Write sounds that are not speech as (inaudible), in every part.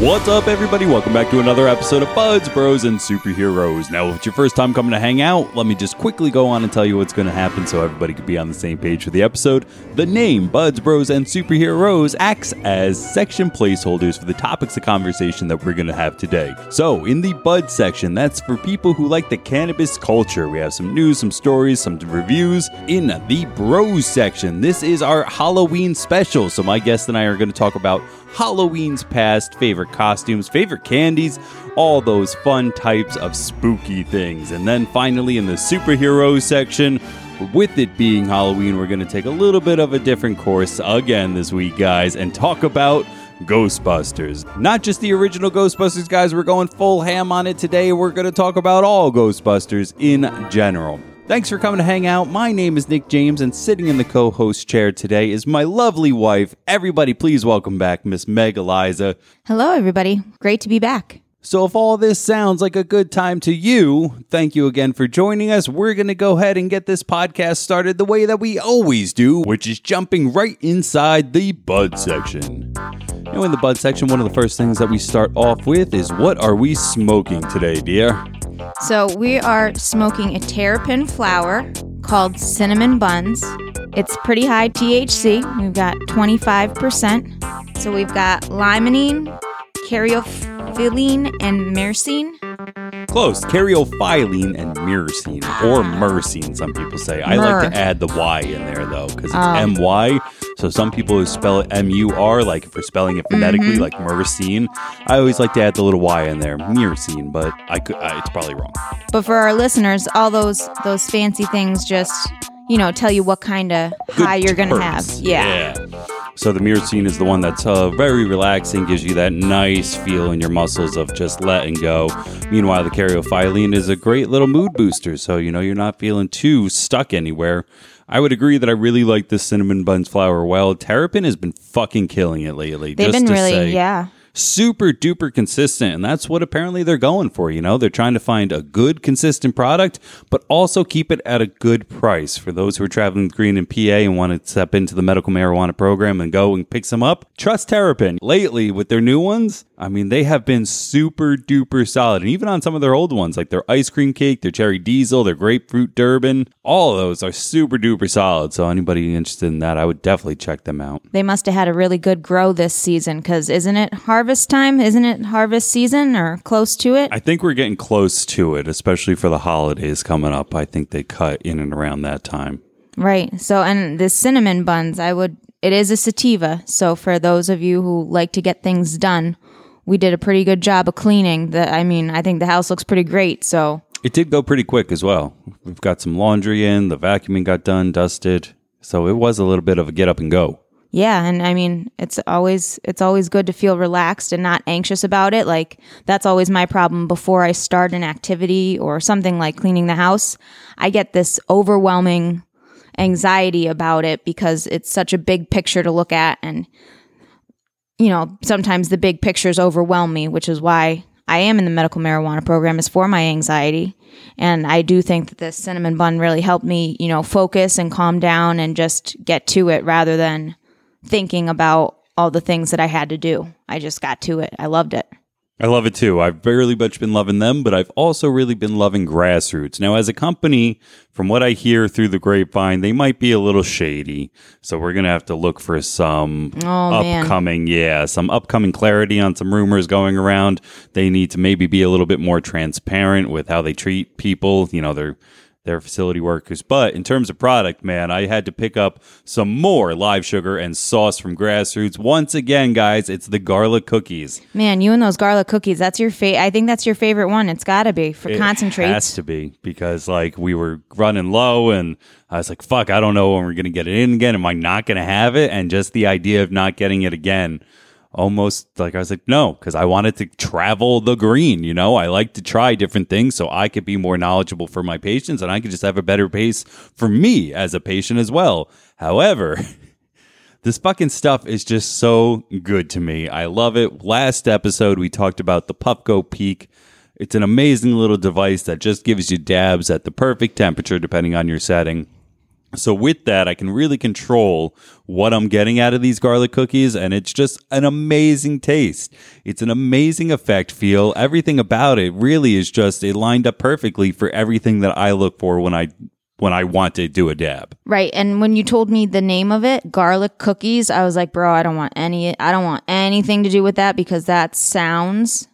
What's up, everybody? Welcome back to another episode of Buds, Bros, and Superheroes. Now, if it's your first time coming to hang out, let me just quickly go on and tell you what's going to happen so everybody could be on the same page for the episode. The name, Buds, Bros, and Superheroes, acts as section placeholders for the topics of conversation that we're going to have today. So, in the Bud section, that's for people who like the cannabis culture. We have some news, some stories, some reviews. In the Bros section, this is our Halloween special. So, my guest and I are going to talk about Halloween's past, favorite costumes, favorite candies, all those fun types of spooky things. And then finally, in the superhero section, with it being Halloween, we're going to take a little bit of a different course again this week, guys, and talk about Ghostbusters. Not just the original Ghostbusters, guys, we're going full ham on it today. We're going to talk about all Ghostbusters in general. Thanks for coming to hang out. My name is Nick James, and sitting in the co host chair today is my lovely wife. Everybody, please welcome back Miss Meg Eliza. Hello, everybody. Great to be back. So, if all this sounds like a good time to you, thank you again for joining us. We're going to go ahead and get this podcast started the way that we always do, which is jumping right inside the Bud section. Now, in the Bud section, one of the first things that we start off with is what are we smoking today, dear? So, we are smoking a terrapin flower called Cinnamon Buns. It's pretty high THC. We've got 25%. So, we've got limonene, caryophyllene, and myrcene. Close. Caryophyllene and myrcene, or ah. myrcene, some people say. I like to add the Y in there, though, because it's Oh. M Y. So some people who spell it M U R, like if we're spelling it phonetically, mm-hmm. like myrcene. I always like to add the little Y in there, myrcene, but I could, I, it's probably wrong. But for our listeners, all those those fancy things just, you know, tell you what kind of high you're going to have. Yeah. So the myrcene is the one that's uh, very relaxing, gives you that nice feel in your muscles of just letting go. Meanwhile, the caryophyllene is a great little mood booster, so you know you're not feeling too stuck anywhere. I would agree that I really like this cinnamon buns flower. Well, Terrapin has been fucking killing it lately. They've just been to really, say yeah. Super duper consistent and that's what apparently they're going for you know? They're trying to find a good consistent product but also keep it at a good price. For those who are traveling green and pa and want to step into the medical marijuana program and go and pick some up trust terrapin. Lately with their new ones i mean they have been super duper solid and even on some of their old ones like their ice cream cake their cherry diesel their grapefruit durban all of those are super duper solid so anybody interested in that i would definitely check them out They must have had a really good grow this season because isn't it harvest time? Isn't it harvest season or close to it? I think we're getting close to it, especially for the holidays coming up. I think they cut in and around that time. right. So, and the cinnamon buns, I would, it is a sativa. So, for those of you who like to get things done, we did a pretty good job of cleaning. The, I mean, I think the house looks pretty great. So, It did go pretty quick as well. We've got some laundry in, the vacuuming got done, dusted. So it was a little bit of a get up and go. yeah. And I mean, it's always, it's always good to feel relaxed and not anxious about it. Like, that's always my problem before I start an activity or something like cleaning the house. I get this overwhelming anxiety about it because it's such a big picture to look at and you know sometimes the big pictures overwhelm me which is why i am in the medical marijuana program is for my anxiety. And i do think that this cinnamon bun really helped me you know focus and calm down and just get to it rather than thinking about all the things that i had to do. I just got to it. I loved it I love it too. I've barely much been loving them, but I've also really been loving grassroots. Now, as a company, from what I hear through the grapevine, they might be a little shady. So we're going to have to look for some Oh, man. upcoming, yeah, some upcoming clarity on some rumors going around. They need to maybe be a little bit more transparent with how they treat people, you know, their their facility workers. But in terms of product, man, I had to pick up some more live sugar and sauce from grassroots. Once again, guys, it's the garlic cookies. man you and those garlic cookies that's your fa- i think that's your favorite one it's gotta be for concentrate It concentrates has to be because like we were running low and I was like, fuck, I don't know when we're gonna get it in again. Am I not gonna have it? And just the idea of not getting it again almost like I was like, no, because I wanted to travel the green, you know? I like to try different things so I could be more knowledgeable for my patients and I could just have a better pace for me as a patient as well. However, (laughs) This fucking stuff is just so good to me. I love it. Last episode, we talked about the Puffco Peak. It's an amazing little device that just gives you dabs at the perfect temperature depending on your setting. So with that, I can really control what I'm getting out of these garlic cookies, and it's just an amazing taste. It's an amazing effect, feel. Everything about it really is just it lined up perfectly for everything that I look for when I when I want to do a dab. Right. And when you told me the name of it, garlic cookies, I was like, bro, I don't want any I don't want anything to do with that because that sounds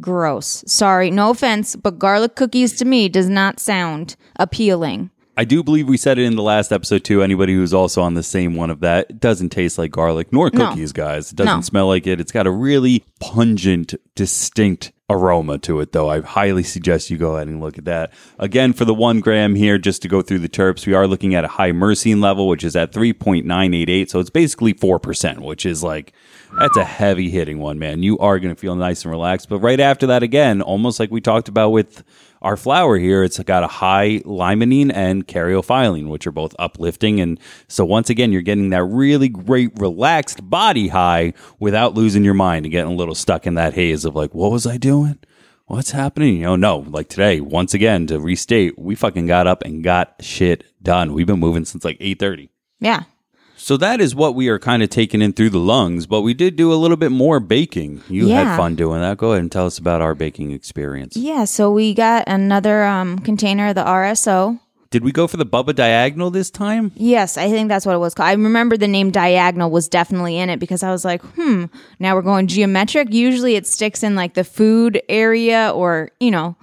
gross. Sorry, no offense, but garlic cookies to me does not sound appealing. I do believe we said it in the last episode too. Anybody who's also on the same one of that, it doesn't taste like garlic nor No. cookies, guys. It doesn't No. smell like it. It's got a really pungent, distinct aroma to it, though. I highly suggest you go ahead and look at that. Again, for the one gram here, just to go through the terps, we are looking at a high myrcene level, which is at 3.988. So it's basically 4%, which is like, that's a heavy hitting one, man. You are going to feel nice and relaxed. But right after that, again, almost like we talked about with our flower here, it's got a high limonene and caryophyllene, which are both uplifting. And so once again, you're getting that really great relaxed body high without losing your mind and getting a little stuck in that haze of like, what was I doing? What's happening? You know, no, like today, once again, to restate, we fucking got up and got shit done. We've been moving since like 8.30. Yeah. So that is what we are kind of taking in through the lungs, but we did do a little bit more baking. You had fun doing that. Go ahead and tell us about our baking experience. Yeah, so we got another um, container of the RSO. Did we go for the Bubba Diagonal this time? Yes, I think that's what it was called. I remember the name diagonal was definitely in it because I was like, hmm, now we're going geometric. Usually it sticks in like the food area or, you know,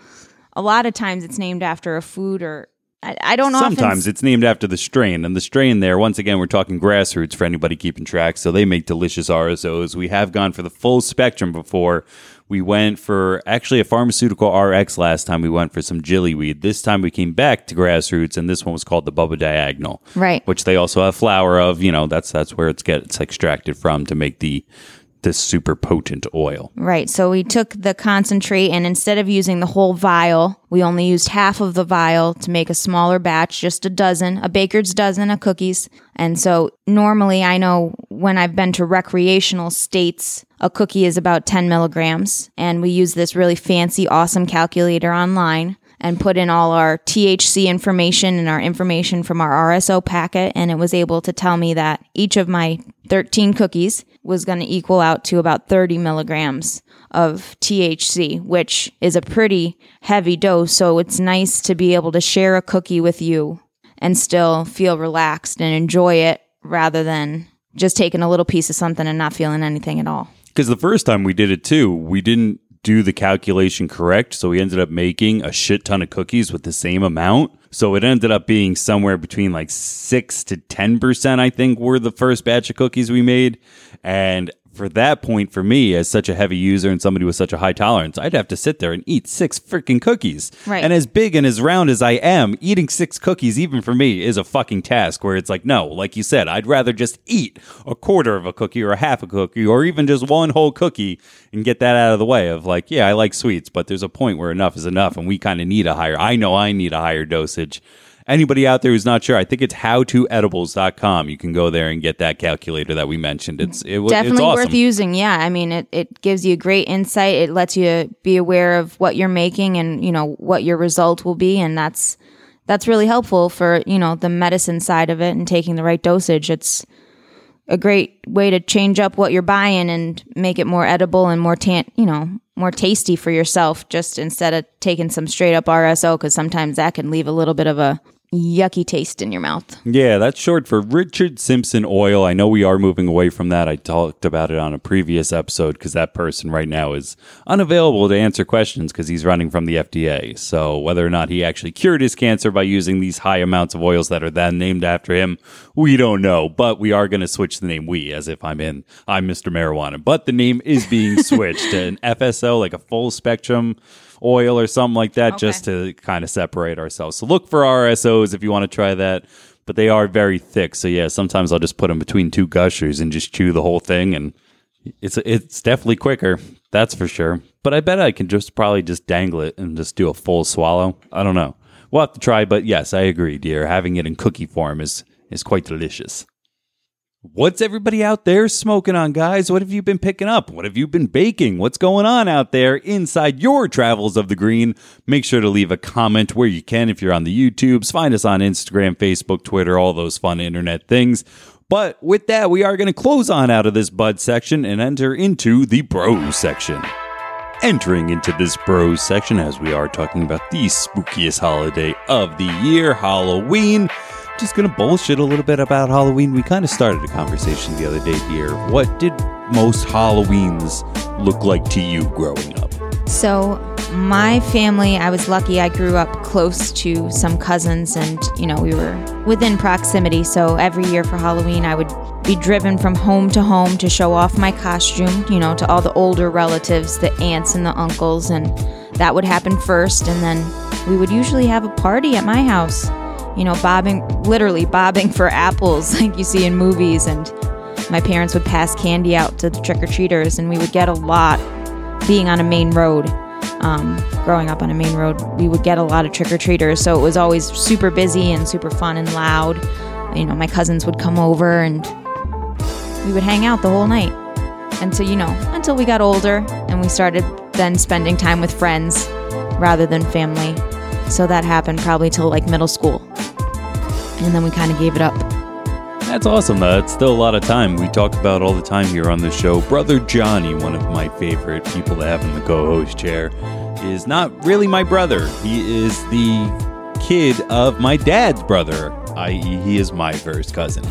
a lot of times it's named after a food or I, I don't know. Sometimes it's named after the strain, and the strain there, once again, we're talking grassroots for anybody keeping track. So they make delicious RSOs. We have gone for the full spectrum before. We went for actually a pharmaceutical RX last time. We went for some jillyweed. This time we came back to grassroots, and this one was called the Bubba Diagonal, Right. Which they also have flour of. You know, that's that's where it's gets extracted from to make the this super potent oil. Right. So we took the concentrate and instead of using the whole vial, we only used half of the vial to make a smaller batch, just a dozen, a baker's dozen of cookies. And so normally I know when I've been to recreational states, a cookie is about 10 milligrams. And we use this really fancy, awesome calculator online and put in all our THC information and our information from our RSO packet. And it was able to tell me that each of my 13 cookies was going to equal out to about 30 milligrams of THC, which is a pretty heavy dose. So it's nice to be able to share a cookie with you and still feel relaxed and enjoy it rather than just taking a little piece of something and not feeling anything at all. Because the first time we did it too, we didn't do the calculation correct. So we ended up making a shit ton of cookies with the same amount. So it ended up being somewhere between like six to 10%, I think, were the first batch of cookies we made. And for that point, for me, as such a heavy user and somebody with such a high tolerance, I'd have to sit there and eat six freaking cookies. Right. And as big and as round as I am, eating six cookies, even for me, is a fucking task where it's like, no, like you said, I'd rather just eat a quarter of a cookie or a half a cookie or even just one whole cookie and get that out of the way of like, yeah, I like sweets, but there's a point where enough is enough and we kind of need a higher, I know I need a higher dosage. Anybody out there who's not sure, I think it's howtoedibles.com. You can go there and get that calculator that we mentioned. It's it, Definitely it's awesome. worth using. Yeah. I mean, it, it gives you great insight. It lets you be aware of what you're making and, you know, what your result will be. And that's, that's really helpful for, you know, the medicine side of it and taking the right dosage. It's a great way to change up what you're buying and make it more edible and more tan, you know, more tasty for yourself just instead of taking some straight up RSO because sometimes that can leave a little bit of a yucky taste in your mouth. Yeah, that's short for Richard Simpson Oil. I know we are moving away from that. I talked about it on a previous episode because that person right now is unavailable to answer questions because he's running from the FDA. So whether or not he actually cured his cancer by using these high amounts of oils that are then named after him, we don't know. But we are going to switch the name we as if I'm in I'm Mr. Marijuana. But the name is being (laughs) switched to an FSO, like a full spectrum oil or something like that, Okay. just to kind of separate ourselves. So look for RSOs if you want to try that. But they are very thick, so yeah. Sometimes I'll just put them between two gushers and just chew the whole thing, and it's it's definitely quicker. That's for sure. But I bet I can just probably just dangle it and just do a full swallow. I don't know. We'll have to try. But yes, I agree, dear. Having it in cookie form is is quite delicious. What's everybody out there smoking on, guys? What have you been picking up? What have you been baking? What's going on out there inside your travels of the green? Make sure to leave a comment where you can if you're on the YouTubes. Find us on Instagram, Facebook, Twitter, all those fun internet things. But with that, we are going to close on out of this bud section and enter into the bro section. Entering into this bros section as we are talking about the spookiest holiday of the year, Halloween just gonna bullshit a little bit about Halloween. We kind of started a conversation the other day here. What did most Halloweens look like to you growing up? So, my family, I was lucky I grew up close to some cousins and, you know, we were within proximity. So, every year for Halloween, I would be driven from home to home to show off my costume, you know, to all the older relatives, the aunts and the uncles. And that would happen first. And then we would usually have a party at my house you know, bobbing, literally bobbing for apples (laughs) like you see in movies. And my parents would pass candy out to the trick or treaters, and we would get a lot being on a main road. Um, growing up on a main road, we would get a lot of trick or treaters. So it was always super busy and super fun and loud. You know, my cousins would come over and we would hang out the whole night until, you know, until we got older and we started then spending time with friends rather than family. So that happened probably till like middle school and then we kind of gave it up. That's awesome, though. It's still a lot of time. We talk about all the time here on the show. Brother Johnny, one of my favorite people to have in the co host chair, is not really my brother. He is the kid of my dad's brother, i.e., he is my first cousin.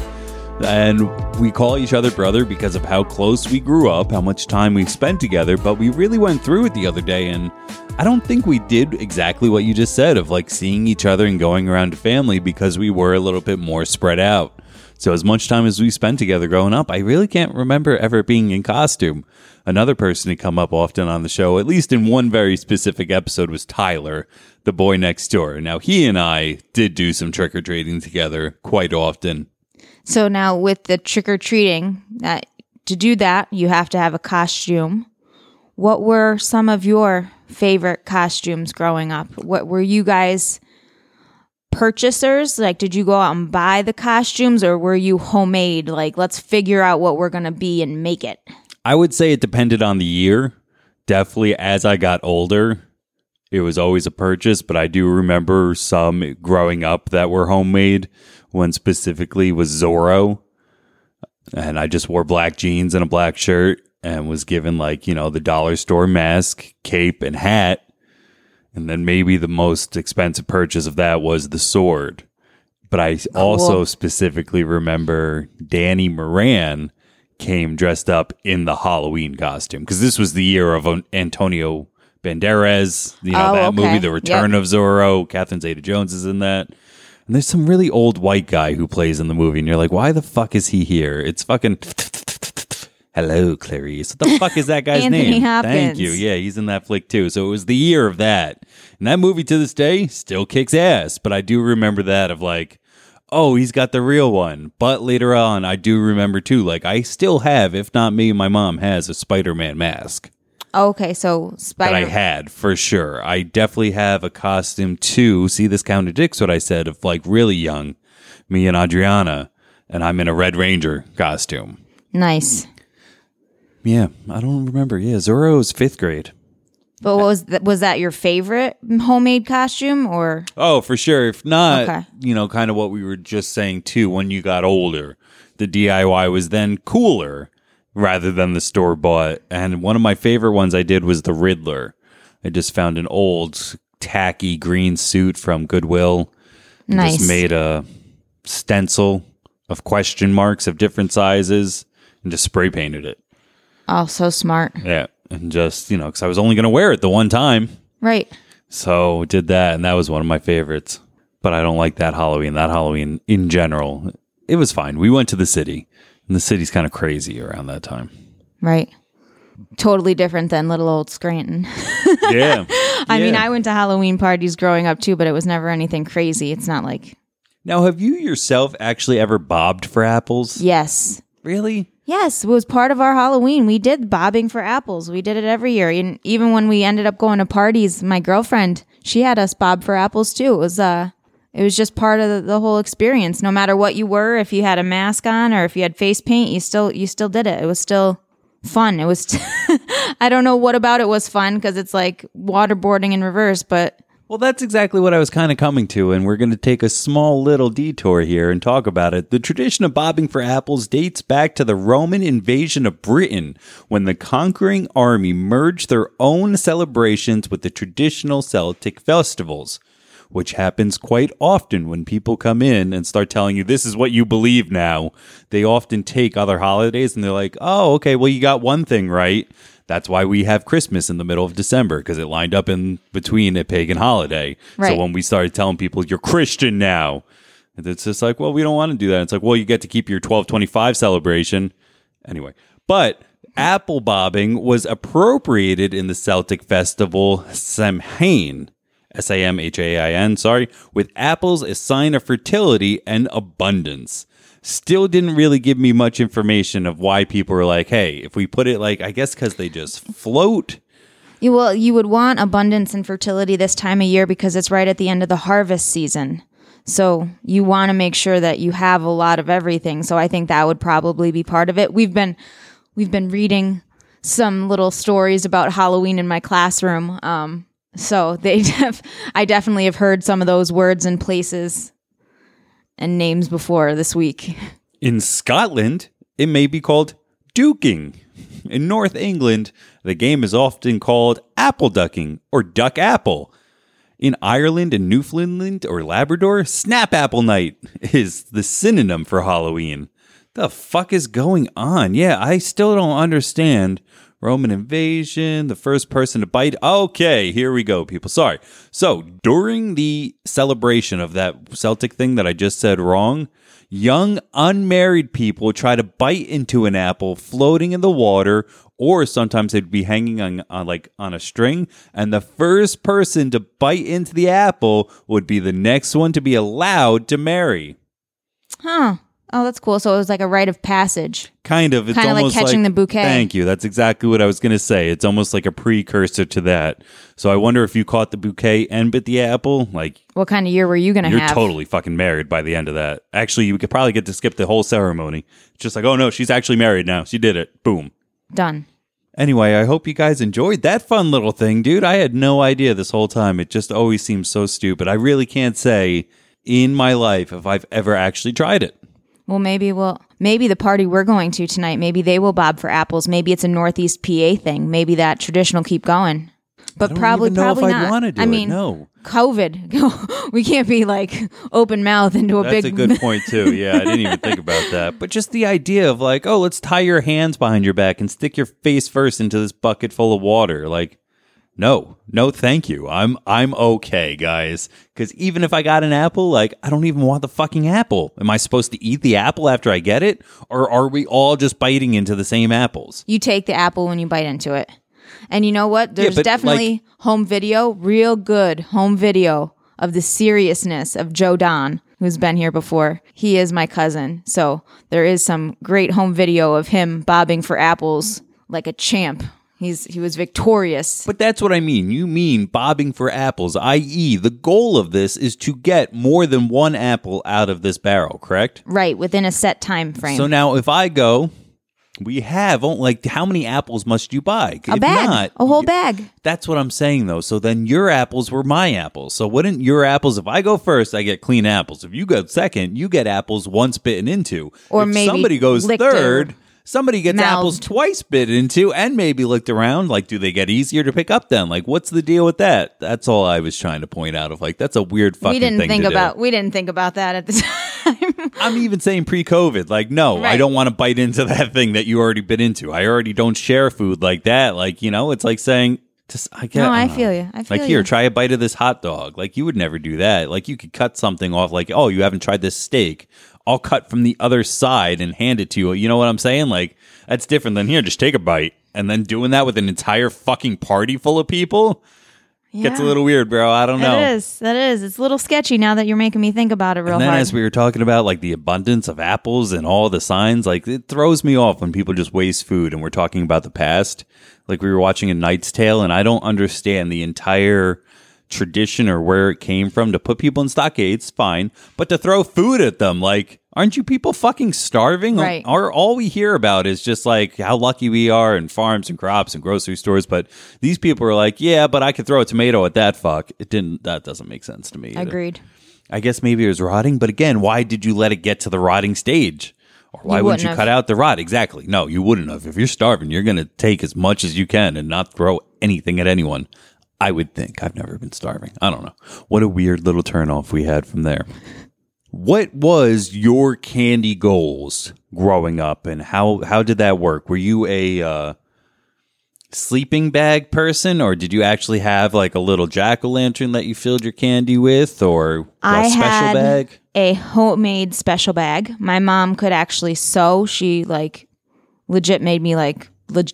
And we call each other brother because of how close we grew up, how much time we spent together. But we really went through it the other day, and I don't think we did exactly what you just said of like seeing each other and going around to family because we were a little bit more spread out. So, as much time as we spent together growing up, I really can't remember ever being in costume. Another person to come up often on the show, at least in one very specific episode, was Tyler, the boy next door. Now, he and I did do some trick or treating together quite often. So now with the trick or treating, that uh, to do that, you have to have a costume. What were some of your favorite costumes growing up? What were you guys purchasers? Like did you go out and buy the costumes or were you homemade? Like let's figure out what we're going to be and make it. I would say it depended on the year. Definitely as I got older, it was always a purchase, but I do remember some growing up that were homemade. One specifically was Zorro. And I just wore black jeans and a black shirt and was given like, you know, the dollar store mask, cape, and hat. And then maybe the most expensive purchase of that was the sword. But I oh, also specifically remember Danny Moran came dressed up in the Halloween costume because this was the year of Antonio Banderas, you know, Oh, that okay. movie, The Return Yep. of Zorro. Catherine Zeta Jones is in that. And there's some really old white guy who plays in the movie, and you're like, why the fuck is he here? It's fucking. Hello, Clarice. What the (laughs) fuck is that guy's name? Hopkins. Thank you. Yeah, he's in that flick too. So it was the year of that. And that movie to this day still kicks ass. But I do remember that of like, oh, he's got the real one. But later on, I do remember too, like, I still have, if not me, my mom has a Spider Man mask Okay, so that I had for sure. I definitely have a costume too. See, this contradicts what I said of like really young, me and Adriana, and I'm in a Red Ranger costume. Nice. Yeah, I don't remember. Yeah, Zorro is fifth grade. But what was that was that your favorite homemade costume or Oh, for sure. If not, Okay. you know, kind of what we were just saying too, when you got older, the DIY was then cooler rather than the store bought. And one of my favorite ones I did was the Riddler. I just found an old tacky green suit from Goodwill. nice? Just made a stencil of question marks of different sizes and just spray painted it. Oh, so smart. Yeah. And just, you know, because I was only going to wear it the one time. Right. So did that, and that was one of my favorites. But I don't like that Halloween. That Halloween in general, it was fine. We went to the city, and the city's kind of crazy around that time. Right. Totally different than little old Scranton. (laughs) Yeah. I mean, I went to Halloween parties growing up too, but it was never anything crazy. It's not like now, have you yourself actually ever bobbed for apples? yes. Really? Yes, it was part of our Halloween. We did bobbing for apples. We did it every year. And even when we ended up going to parties, my girlfriend, she had us bob for apples too. It was uh it was just part of the, whole experience. No matter what you were, if you had a mask on or if you had face paint, you still you still did it. It was still fun. It was. (laughs) I don't know what about it was fun because it's like waterboarding in reverse, but Well, that's exactly what I was kind of coming to, and we're going to take a small little detour here and talk about it. The tradition of bobbing for apples dates back to the Roman invasion of Britain, when the conquering army merged their own celebrations with the traditional Celtic festivals. Which happens quite often when people come in and start telling you this is what you believe now. They often take other holidays and they're like, oh, okay, well, you got one thing right. That's why we have Christmas in the middle of December because it lined up in between a pagan holiday. So when we started telling people you're Christian now, it's just like, well, we don't want to do that. It's like, well, you get to keep your 1225 celebration. Anyway, but apple bobbing was appropriated in the Celtic festival Samhain, S A M H A I N, sorry, with apples a sign of fertility and abundance. Still didn't really give me much information of why people were like, hey, if we put it like, I guess because they just float. you well you would want abundance and fertility this time of year because it's right at the end of the harvest season. So you want to make sure that you have a lot of everything. So I think that would probably be part of it. We've been we've been reading some little stories about Halloween in my classroom. Um, so they (laughs) def- I definitely have heard some of those words and places and names before this week. In Scotland, it may be called duking. In North England, the game is often called apple ducking or duck apple. In Ireland and Newfoundland or Labrador, snap apple night (laughs) is the synonym for Halloween. The fuck is going on? Yeah, I still don't understand. Roman invasion, the first person to bite. Okay, here we go, people. Sorry. So, during the celebration of that Celtic thing that I just said wrong, young unmarried people try to bite into an apple floating in the water or sometimes they'd be hanging on, on like on a string and the first person to bite into the apple would be the next one to be allowed to marry Huh. Oh, that's cool. So it was like a rite of passage. kind of it's Kinda like almost catching the bouquet. thank you that's exactly what i was going to say it's almost like a precursor to that so i wonder if you caught the bouquet and bit the apple like What kind of year were you going to you're totally fucking married by the end of that actually you could probably get to skip the whole ceremony it's just like oh no she's actually married now she did it boom Done. Anyway, I hope you guys enjoyed that fun little thing, dude. I had no idea this whole time. It just always seems so stupid. I really can't say in my life if I've ever actually tried it. Well, maybe we'll maybe the party we're going to tonight. Maybe they will bob for apples. Maybe it's a Northeast PA thing. Maybe that tradition will keep going. But probably, even know if probably not. I it, mean, no. COVID. (laughs) we can't be like open mouth into a That's big. a good (laughs) point too. Yeah, I didn't even think about that. But just the idea of like, oh, let's tie your hands behind your back and stick your face first into this bucket full of water. Like, no, no, thank you. I'm I'm okay, guys. Because even if I got an apple, like, I don't even want the fucking apple. Am I supposed to eat the apple after I get it, or are we all just biting into the same apples? you take the apple when you bite into it. And you know what? There's but, definitely home video, real good home video of the seriousness of Joe Don, who's been here before. He is my cousin. So there is some great home video of him bobbing for apples like a champ. He's he was victorious. But that's what I mean. You mean bobbing for apples, i.e., the goal of this is to get more than one apple out of this barrel, correct? Right, within a set time frame. So now, if I go, we have like how many apples must you buy? a if bag. not, a whole bag. That's what I'm saying though. So then your apples were my apples. So wouldn't your apples? If I go first, I get clean apples. If you go second, you get apples once bitten into. Or if maybe somebody goes or third. Somebody gets apples twice bit into and maybe looked around. Like, do they get easier to pick up then? Like, what's the deal with that? That's all I was trying to point out. Of like, that's a weird fucking We didn't thing think to do. about we didn't think about that at the (laughs) time. I'm even saying pre-COVID. Like, no, I don't want to bite into that thing that you already bit into. I already don't share food like that. Like, you know, it's like saying, just I get. No, I know. feel you. I feel like here, you. try a bite of this hot dog. Like, you would never do that. Like, you could cut something off. Like, oh, you haven't tried this steak. I'll cut from the other side and hand it to you. You know what I'm saying? Like, that's different than here. Just take a bite and then doing that with an entire fucking party full of people gets a little weird, bro. I don't know. That is. That is. It's a little sketchy now that you're making me think about it real And then hard. as we were talking about like the abundance of apples and all the signs, like it throws me off when people just waste food and we're talking about the past. Like we were watching a Knight's Tale and I don't understand the entire tradition or where it came from to put people in stockades, fine, but to throw food at them, like, aren't you people fucking starving? Right. Or all we hear about is just like how lucky we are in farms and crops and grocery stores. But these people are like, yeah, but I could throw a tomato at that fuck. It didn't. That doesn't make sense to me. either. Agreed. I guess maybe it was rotting, but again, why did you let it get to the rotting stage? Or why You wouldn't you wouldn't cut out the rot? Exactly. No, you wouldn't have. If you're starving, you're going to take as much as you can and not throw anything at anyone. I would think. I've never been starving. I don't know. What a weird little turnoff we had from there. What was your candy goals growing up, and how how did that work? Were you a uh, sleeping bag person, or did you actually have like a little jack o' lantern that you filled your candy with, or a I special had bag? a homemade special bag. My mom could actually sew. She like legit made me like leg-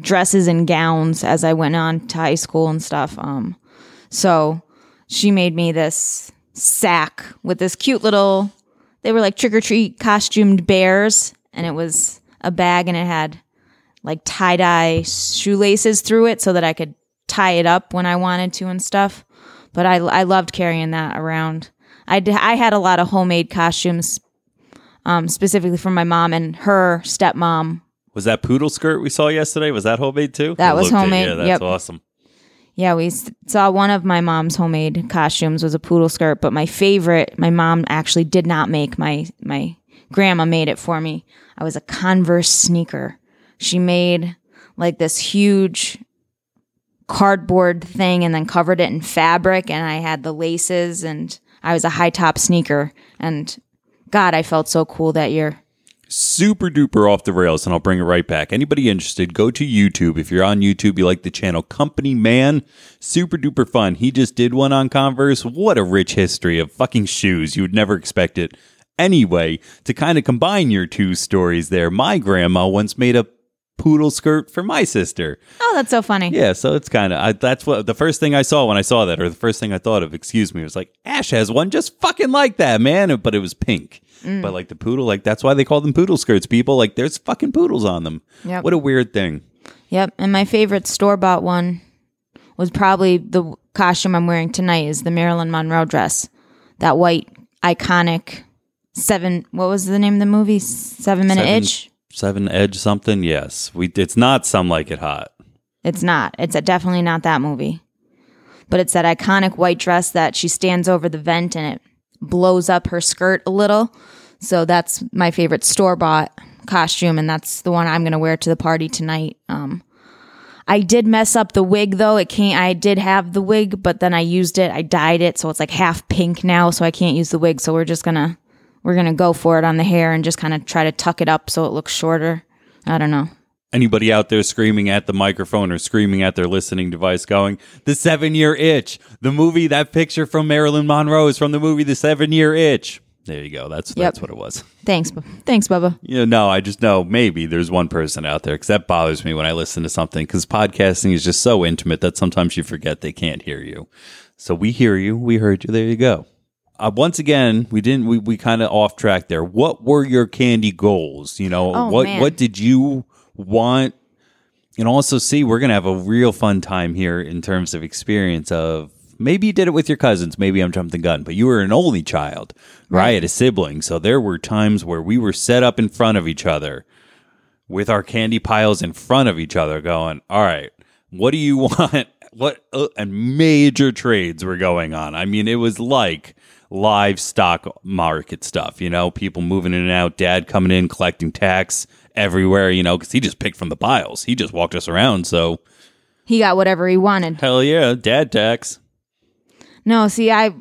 dresses and gowns as I went on to high school and stuff. Um, so she made me this sack with this cute little. They were like trick or treat costumed bears, and it was a bag, and it had like tie dye shoelaces through it so that I could tie it up when I wanted to and stuff. But I, I loved carrying that around. I, d- I had a lot of homemade costumes, um, specifically from my mom and her stepmom. Was that poodle skirt we saw yesterday? Was that homemade too? That It was looked it. homemade, Yeah, that's yep. awesome. Yeah, we saw one of my mom's homemade costumes was a poodle skirt, but my favorite, my mom actually did not make. My my grandma made it for me. I was a Converse sneaker. She made like this huge cardboard thing and then covered it in fabric and I had the laces and I was a high top sneaker and god, I felt so cool that year. Super duper off the rails, and I'll bring it right back. Anybody interested, go to YouTube. If you're on YouTube, you like the channel Company Man, super duper fun. He just did one on Converse. What a rich history of fucking shoes. You would never expect it. Anyway, to kind of combine your two stories there, my grandma once made a poodle skirt for my sister. Oh, that's so funny. Yeah, so it's kind of that's what the first thing I saw when I saw that, or the first thing I thought of. Excuse me, was like Ash has one just fucking like that, man. But it was pink. Mm. But like the poodle, like that's why they call them poodle skirts. People like there's fucking poodles on them. Yep. What a weird thing. Yep. And my favorite store bought one was probably the costume I'm wearing tonight is the Marilyn Monroe dress. That white iconic seven what was the name of the movie? Seven minute Seven- itch? Seven edge something. Yes, we. It's not some like it hot. It's not. It's definitely not that movie. But it's that iconic white dress that she stands over the vent and it blows up her skirt a little. So that's my favorite store bought costume, and that's the one I'm going to wear to the party tonight. Um, I did mess up the wig though. It can't. I did have the wig, but then I used it. I dyed it, so it's like half pink now. So I can't use the wig. So we're just gonna we're gonna go for it on the hair and just kind of try to tuck it up so it looks shorter. I don't know. Anybody out there screaming at the microphone or screaming at their listening device, going the seven year itch. The movie, that picture from Marilyn Monroe is from the movie The Seven Year Itch. There you go. That's that's what it was. Thanks, thanks, Bubba. Yeah, no, I just know maybe there's one person out there because that bothers me when I listen to something because podcasting is just so intimate that sometimes you forget they can't hear you. So we hear you, we heard you. There you go. Uh, once again, we didn't. We, we kind of off track there. What were your candy goals? You know, Oh, what man. what did you want? And also, see, we're gonna have a real fun time here in terms of experience of maybe you did it with your cousins. Maybe I'm jumping the gun, but you were an only child, right? I had a sibling, so there were times where we were set up in front of each other with our candy piles in front of each other, going, "All right, what do you (laughs) want?" What uh, and major trades were going on. I mean, it was like livestock market stuff. You know, people moving in and out. Dad coming in collecting tax everywhere. You know, because he just picked from the piles. He just walked us around. So He got whatever he wanted. hell yeah, dad tax. No, see, I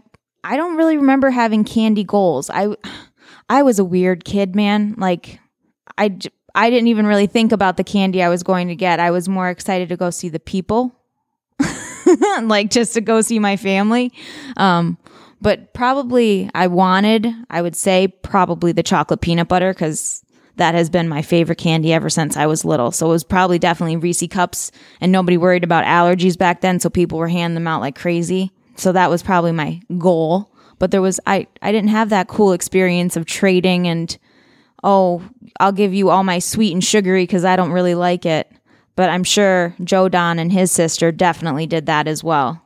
I don't really remember having candy goals. I I was a weird kid, man. Like I I didn't even really think about the candy I was going to get. I was more excited to go see the people. (laughs) like just to go see my family. Um but probably I wanted, I would say probably the chocolate peanut butter cuz that has been my favorite candy ever since I was little. So it was probably definitely Reese cups and nobody worried about allergies back then, so people were handing them out like crazy. So that was probably my goal. But there was I I didn't have that cool experience of trading and oh, I'll give you all my sweet and sugary cuz I don't really like it. But I'm sure Joe Don and his sister definitely did that as well.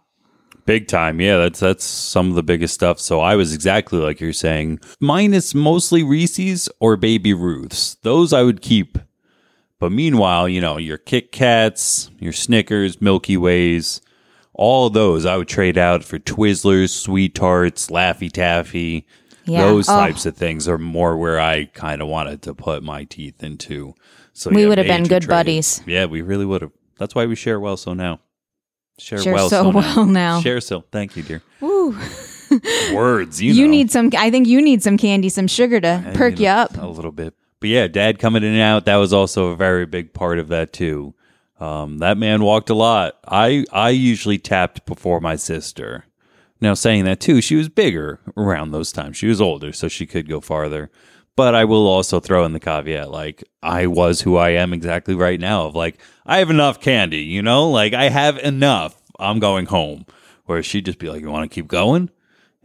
Big time, yeah. That's that's some of the biggest stuff. So I was exactly like you're saying. Mine is mostly Reese's or Baby Ruths. Those I would keep. But meanwhile, you know, your Kit Kats, your Snickers, Milky Ways, all those I would trade out for Twizzlers, Sweet Tarts, Laffy Taffy. Yeah. Those Oh. types of things are more where I kind of wanted to put my teeth into. So We yeah, would have been good buddies. Yeah, we really would have. That's why we share well so now. Share, Share well so so, well (laughs) now. Share so. Thank you, dear. Woo. (laughs) Words, you, You know. need some. I think you need some candy, some sugar to And, perk you, know, up. a little bit. But yeah, dad coming in and out, that was also a very big part of that too. Um, that man walked a lot. I I usually tapped before my sister. Now saying that too, she was bigger around those times. She was older, so she could go farther. But I will also throw in the caveat, like I was who I am exactly right now. Of like I have enough candy, you know, like I have enough. I'm going home. Where she'd just be like, "You want to keep going?"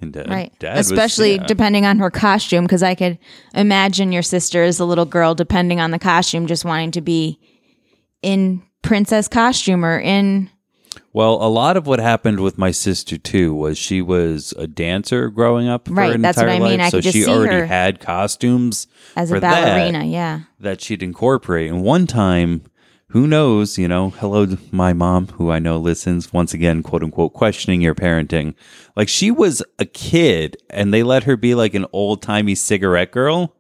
And dad, Right. dad was- Especially yeah. depending on her costume, because I could imagine your sister as a little girl, depending on the costume, just wanting to be in princess costume or in. Well, a lot of what happened with my sister too was she was a dancer growing up. For Right, an that's what I mean. Life, I so could just she see already her had costumes As for a ballerina, that, yeah. that she'd incorporate. And one time, who knows? You know, hello to my mom, who I know listens once again, quote unquote, questioning your parenting. Like she was a kid, and they let her be like an old timey cigarette girl.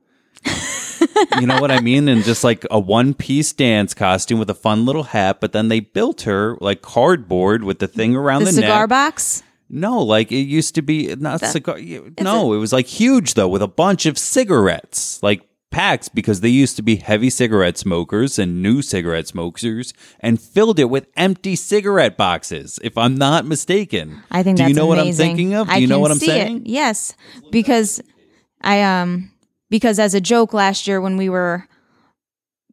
You know what I mean? And just like a one piece dance costume with a fun little hat, but then they built her like cardboard with the thing around The the, cigar neck. box? No, like it used to be not cigar. No, it was like huge though, with a bunch of cigarettes, like packs, because they used to be heavy cigarette smokers and new cigarette smokers, and filled it with empty cigarette boxes. If I'm not mistaken, I think Do that's you know what I'm thinking of? Do I you know what I'm saying? It. Yes, because I um because as a joke last year when we were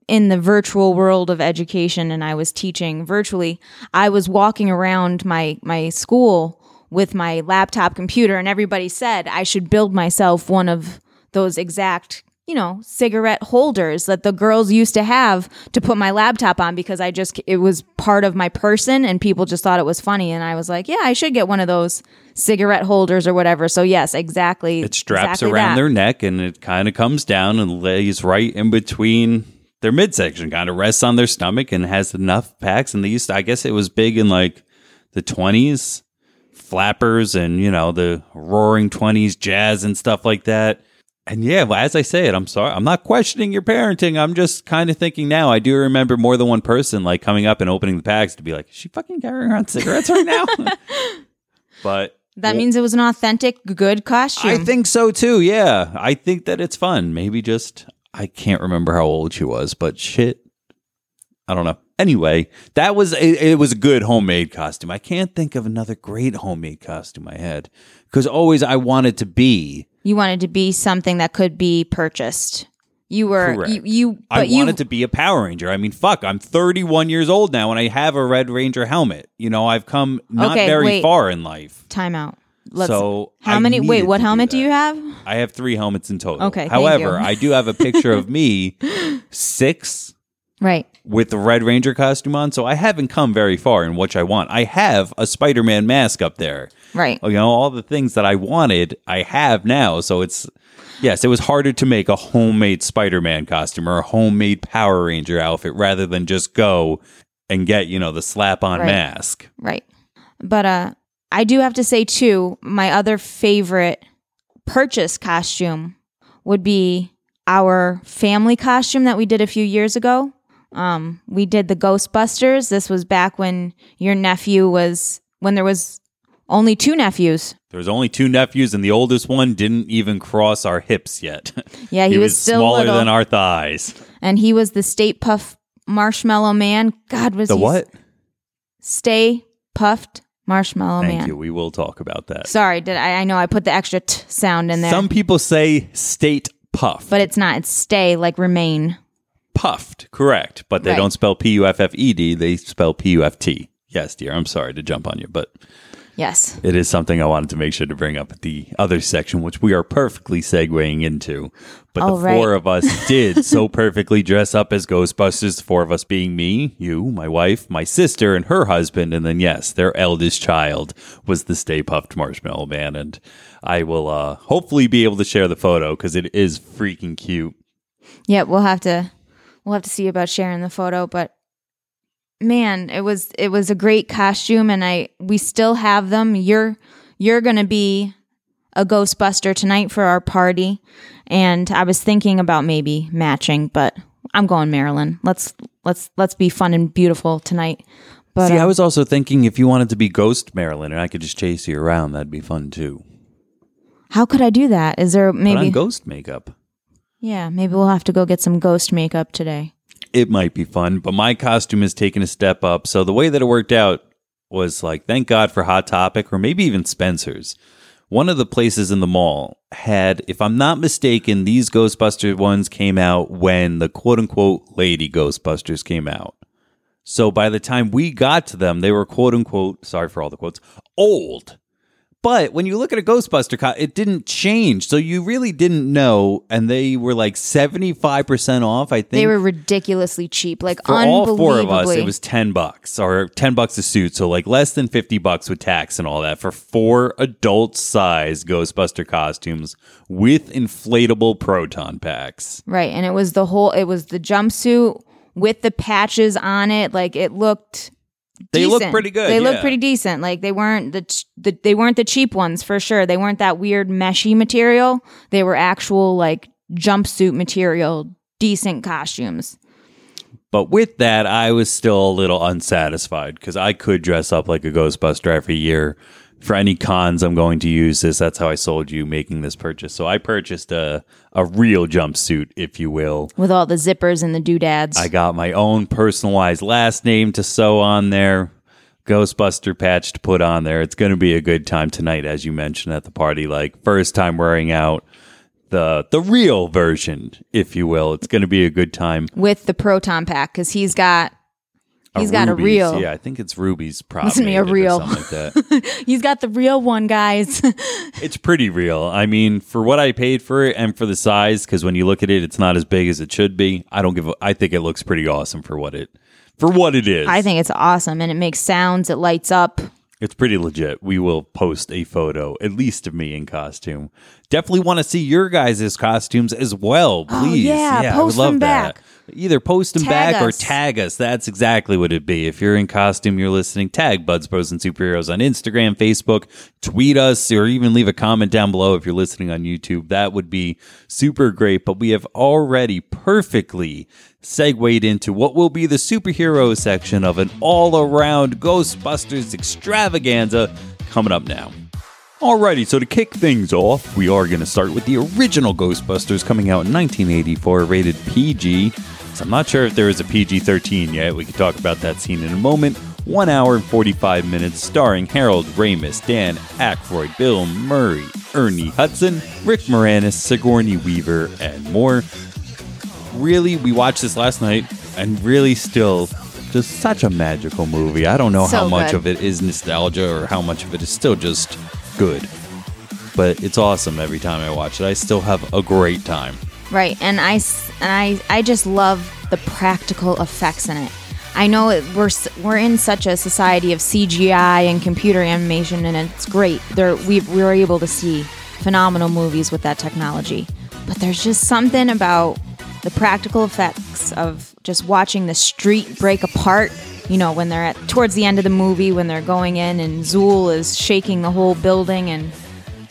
in the virtual world of education and I was teaching virtually, I was walking around my my school with my laptop computer and everybody said I should build myself one of those exact you know, cigarette holders that the girls used to have to put my laptop on because I just, it was part of my person and people just thought it was funny. And I was like, yeah, I should get one of those cigarette holders or whatever. So, yes, exactly. It straps exactly around that. their neck and it kind of comes down and lays right in between their midsection, kind of rests on their stomach and has enough packs. And they used to, I guess it was big in like the 20s, flappers and, you know, the roaring 20s jazz and stuff like that. And yeah, well, as I say it, I'm sorry. I'm not questioning your parenting. I'm just kind of thinking now. I do remember more than one person like coming up and opening the packs to be like, is she fucking carrying around cigarettes right now? (laughs) but That means it was an authentic, good costume. I think so too. Yeah, I think that it's fun. Maybe just I can't remember how old she was, but shit, I don't know. Anyway, that was it, it was a good homemade costume. I can't think of another great homemade costume I had because always I wanted to be. you wanted to be something that could be purchased. You were, Correct. you, you, but I you, wanted to be a Power Ranger. I mean, fuck, I'm 31 years old now and I have a Red Ranger helmet. You know, I've come not Okay, very wait. far in life. time out. Let's, So, how I many, wait, needed what to helmet do that. you have? I have three helmets in total. Okay, thank However, you. I do have a picture of (laughs) me six Right. with the Red Ranger costume on, so I haven't come very far in which I want. I have a Spider Man mask up there. Right. You know, all the things that I wanted, I have now. So it's, yes, it was harder to make a homemade Spider Man costume or a homemade Power Ranger outfit rather than just go and get, you know, the slap on Right. mask. Right. But uh I do have to say too, my other favorite purchase costume would be our family costume that we did a few years ago. Um we did the Ghostbusters. This was back when your nephew was when there was only two nephews. There's only two nephews, and the oldest one didn't even cross our hips yet. (laughs) Yeah, he, was, still smaller little, than our thighs. and he was the State Puff Marshmallow Man. God was The he what? Stay Puft Marshmallow Thank Man. you. We will talk about that. Sorry, did I? I know I put the extra t sound in there. Some people say state puff. but it's not. It's stay like remain. puffed, correct. But they Right. don't spell P U F F E D, they spell P U F T. Yes, dear. I'm sorry to jump on you, but Yes. It is something I wanted to make sure to bring up at the other section, which we are perfectly segueing into. But Oh, the right. four of us (laughs) did so perfectly dress up as Ghostbusters, the four of us being me, you, my wife, my sister, and her husband. And then, yes, their eldest child was the Stay Puft Marshmallow Man. And I will uh, hopefully be able to share the photo because it is freaking cute. Yeah, we'll have to we'll have to see about sharing the photo, but man, it was it was a great costume and I we still have them. You're you're going to be a Ghostbuster tonight for our party and I was thinking about maybe matching, but I'm going Marilyn. Let's let's let's be fun and beautiful tonight. But See, I um, was also thinking if you wanted to be Ghost Marilyn and I could just chase you around, that'd be fun too. how could I do that? Is there maybe ghost makeup. Yeah, maybe we'll have to go get some ghost makeup today. It might be fun, but my costume has taken a step up. So the way that it worked out was like, thank God for Hot Topic or maybe even Spencer's. One of the places in the mall had, if I'm not mistaken, these Ghostbuster ones came out when the quote unquote Lady Ghostbusters came out. So by the time we got to them, they were quote unquote, sorry for all the quotes, old. But when you look at a Ghostbuster, co- it didn't change. So you really didn't know. And they were like 75% off, I think. They were ridiculously cheap, like For all four of us, it was ten bucks or ten bucks a suit, so like less than fifty bucks with tax and all that for four adult size Ghostbuster costumes with inflatable proton packs. Right. And it was the whole it was the jumpsuit with the patches on it. Like it looked They look pretty good, They yeah. look pretty decent. Like they weren't the, ch- the they weren't the cheap ones for sure. They weren't that weird meshy material. They were actual like jumpsuit material, decent costumes. But with that, I was still a little unsatisfied because I could dress up like a Ghostbuster every year. For any cons I'm going to use this, that's how I sold you making this purchase. So I purchased a a real jumpsuit, if you will. With all the zippers and the doodads. I got my own personalized last name to sew on there, Ghostbuster patch to put on there. It's going to be a good time tonight, as you mentioned at the party. Like first time wearing out the the real version, if you will. It's going to be a good time. with the proton pack because he's got he's got a real Yeah, I think it's Ruby's to me, a made it or real. like that. (laughs) he's got the real one, guys. (laughs) it's pretty real. I mean, for what I paid for it and for the size, because when you look at it, it's not as big as it should be. I don't give. A, I think it looks pretty awesome for what it for what it is. I think it's awesome and it makes sounds, it lights up. It's pretty legit. We will post a photo, at least of me in costume. Definitely want to see your guys' costumes as well, please. Oh, yeah, I post would love them that. back. Either post them Tag back or tag us. That's exactly what it'd be. If you're in costume, you're listening, tag Buds Bros and Superheroes on Instagram, Facebook, tweet us, or even leave a comment down below if you're listening on YouTube. That would be super great. But we have already perfectly segued into what will be the superhero section of an all around Ghostbusters extravaganza coming up now. Alrighty, so to kick things off, we are going to start with the original Ghostbusters coming out in 1984, rated PG. So I'm not sure if there is a PG 13 yet. We can talk about that scene in a moment. One hour and 45 minutes, starring Harold Ramis, Dan Aykroyd, Bill Murray, Ernie Hudson, Rick Moranis, Sigourney Weaver, and more really we watched this last night and really still just such a magical movie i don't know So how much good. of it is nostalgia or how much of it is still just good but it's awesome every time i watch it i still have a great time Right. And I and I I just love the practical effects in it. I know it, we're we're in such a society of CGI and computer animation and it's great. There we we were able to see phenomenal movies with that technology. But there's just something about the practical effects of just watching the street break apart. You know, when they're at towards the end of the movie when they're going in and Zuul is shaking the whole building and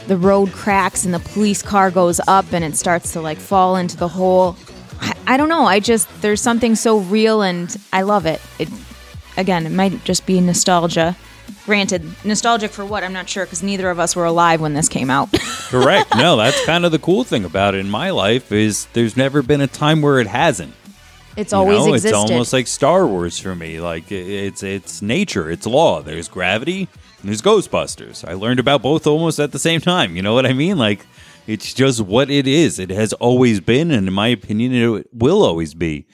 the road cracks and the police car goes up and it starts to like fall into the hole. I, I don't know. I just there's something so real and I love it. It again, it might just be nostalgia. Granted, nostalgic for what I'm not sure because neither of us were alive when this came out. (laughs) correct no that's kind of the cool thing about it in my life is there's never been a time where it hasn't it's You always know, existed. It's almost like Star Wars for me. Like it's it's nature, it's law. There's gravity and there's Ghostbusters. I learned about both almost at the same time. You know what I mean? Like it's just what it is. It has always been, and in my opinion, it will always be.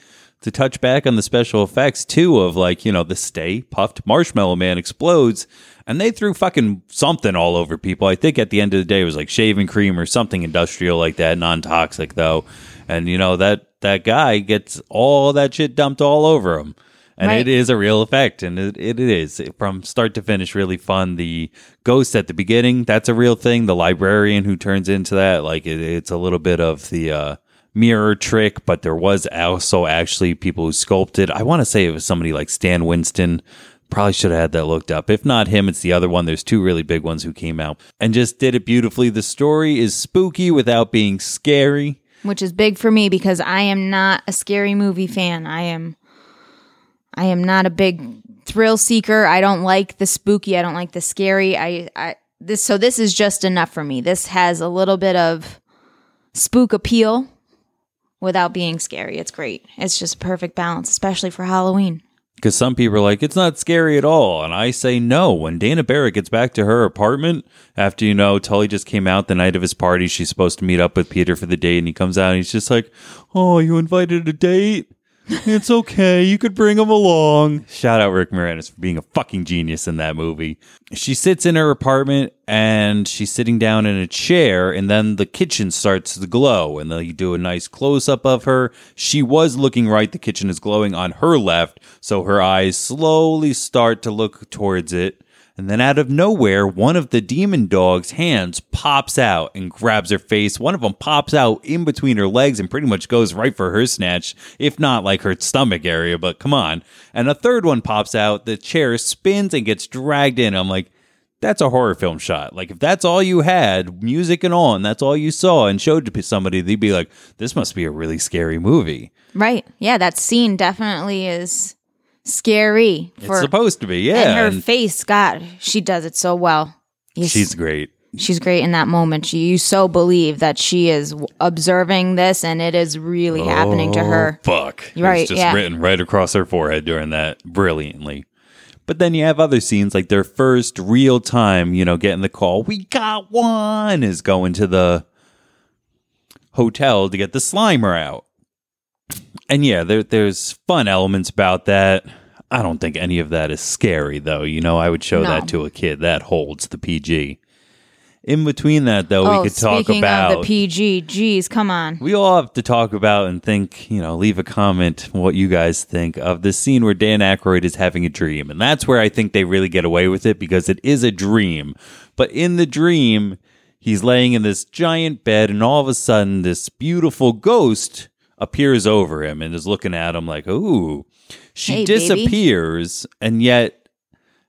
To touch back on the special effects too of like, you know, the Stay Puft marshmallow man explodes and they threw fucking something all over people. I think at the end of the day it was like shaving cream or something industrial like that, non toxic though. And you know, that that guy gets all that shit dumped all over him. And Right. it is a real effect, and it, it is from start to finish really fun. The ghost at the beginning, that's a real thing. The librarian who turns into that, like it, it's a little bit of the uh, mirror trick, but there was also actually people who sculpted. I want to say it was somebody like Stan Winston. Probably should have had that looked up. If not him, it's the other one. There's two really big ones who came out and just did it beautifully. The story is spooky without being scary. which is big for me because I am not a scary movie fan. I am I am not a big thrill seeker. I don't like the spooky, I don't like the scary. I I this so this is just enough for me. This has a little bit of spook appeal without being scary. It's great. It's just a perfect balance, especially for Halloween. Because some people are like, it's not scary at all. And I say no. When Dana Barrett gets back to her apartment after, you know, Tully just came out the night of his party, she's supposed to meet up with Peter for the date. And he comes out and he's just like, oh, you invited a date? It's okay. You could bring him along. Shout out Rick Moranis for being a fucking genius in that movie. She sits in her apartment and she's sitting down in a chair, and then the kitchen starts to glow, and they do a nice close up of her. She was looking right. The kitchen is glowing on her left, so her eyes slowly start to look towards it. And then out of nowhere, one of the demon dog's hands pops out and grabs her face. One of them pops out in between her legs and pretty much goes right for her snatch, if not like her stomach area, but come on. And a third one pops out, the chair spins and gets dragged in. I'm like, that's a horror film shot. Like, if that's all you had, music and all, and that's all you saw and showed to somebody, they'd be like, this must be a really scary movie. Right. Yeah, that scene definitely is scary It's supposed to be, yeah. and her and face, God, she does it so well. You she's great. she's great in that moment. She, you so believe that she is w- observing this and it is really happening to her. Oh, Fuck. Right, It's just yeah. written right across her forehead during that brilliantly. But then you have other scenes like their first real time, you know, getting the call, we got one, is going to the hotel to get the Slimer out. And yeah, there, there's fun elements about that. I don't think any of that is scary, though. You know, I would show No. that to a kid. That holds the PG. In between that, though, oh, we could talk about of the PG, geez, come on. we all have to talk about and think, you know, leave a comment what you guys think of the scene where Dan Aykroyd is having a dream. And that's where I think they really get away with it because it is a dream. But in the dream, he's laying in this giant bed, and all of a sudden, this beautiful ghost appears over him and is looking at him like, ooh. She Hey, baby. disappears, and yet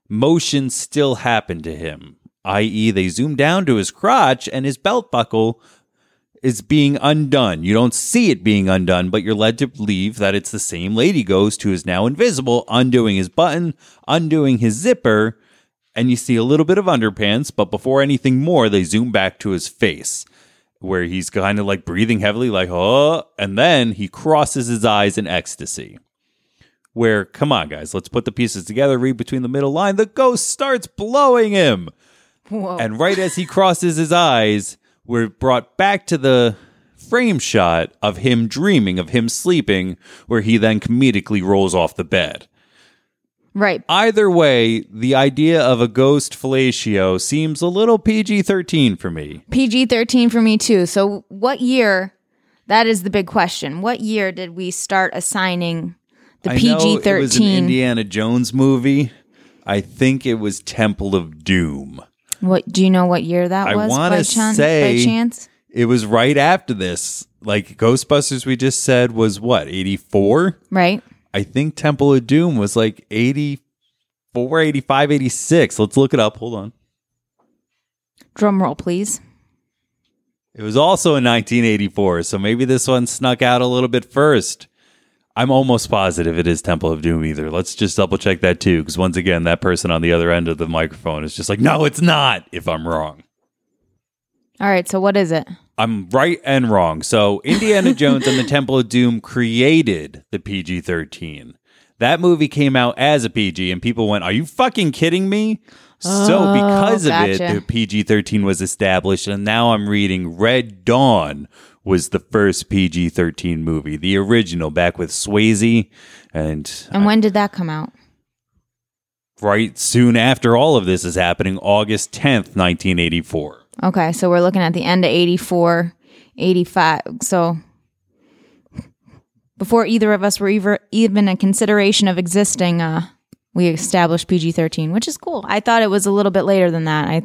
motion still happened to him. I.e., they zoom down to his crotch and his belt buckle is being undone. You don't see it being undone, but you're led to believe that it's the same lady ghost who is now invisible, undoing his button, undoing his zipper, and you see a little bit of underpants, but before anything more, they zoom back to his face. Where he's kind of like breathing heavily, like, oh, and then he crosses his eyes in ecstasy. Where, come on, guys, let's put the pieces together, read between the middle line. The ghost starts blowing him. Whoa. And right as he crosses his eyes, we're brought back to the frame shot of him dreaming, of him sleeping, where he then comedically rolls off the bed. Right. Either way, the idea of a ghost fellatio seems a little PG 13 for me. PG 13 for me too. So, what year? That is the big question. What year did we start assigning the I know PG It was an 13? Indiana Jones movie. I think it was Temple of Doom. What do you know what year that I was wanna by, chan- say- by chance? It was right after this. Like Ghostbusters, we just said was what, 84? Right? I think Temple of Doom was like 84, 85, 86. Let's look it up. Hold on. Drum roll, please. It was also in 1984, so maybe this one snuck out a little bit first. I'm almost positive it is Temple of Doom either. Let's just double check that too, because once again, that person on the other end of the microphone is just like, no, it's not, if I'm wrong. All right, so what is it? I'm right and wrong. So Indiana Jones and the Temple of Doom created the PG 13. That movie came out as a PG, and people went, Are you fucking kidding me? so, oh, because of gotcha. it, the PG 13 was established. And now I'm reading Red Dawn, was the first PG 13 movie, the original, back with Swayze. And And uh, when did that come out? right soon after all of this is happening, August 10th, 1984. Okay, so we're looking at the end of 84, 85. So before either of us were even a consideration of existing, uh, we established PG 13, which is cool. I thought it was a little bit later than that. I,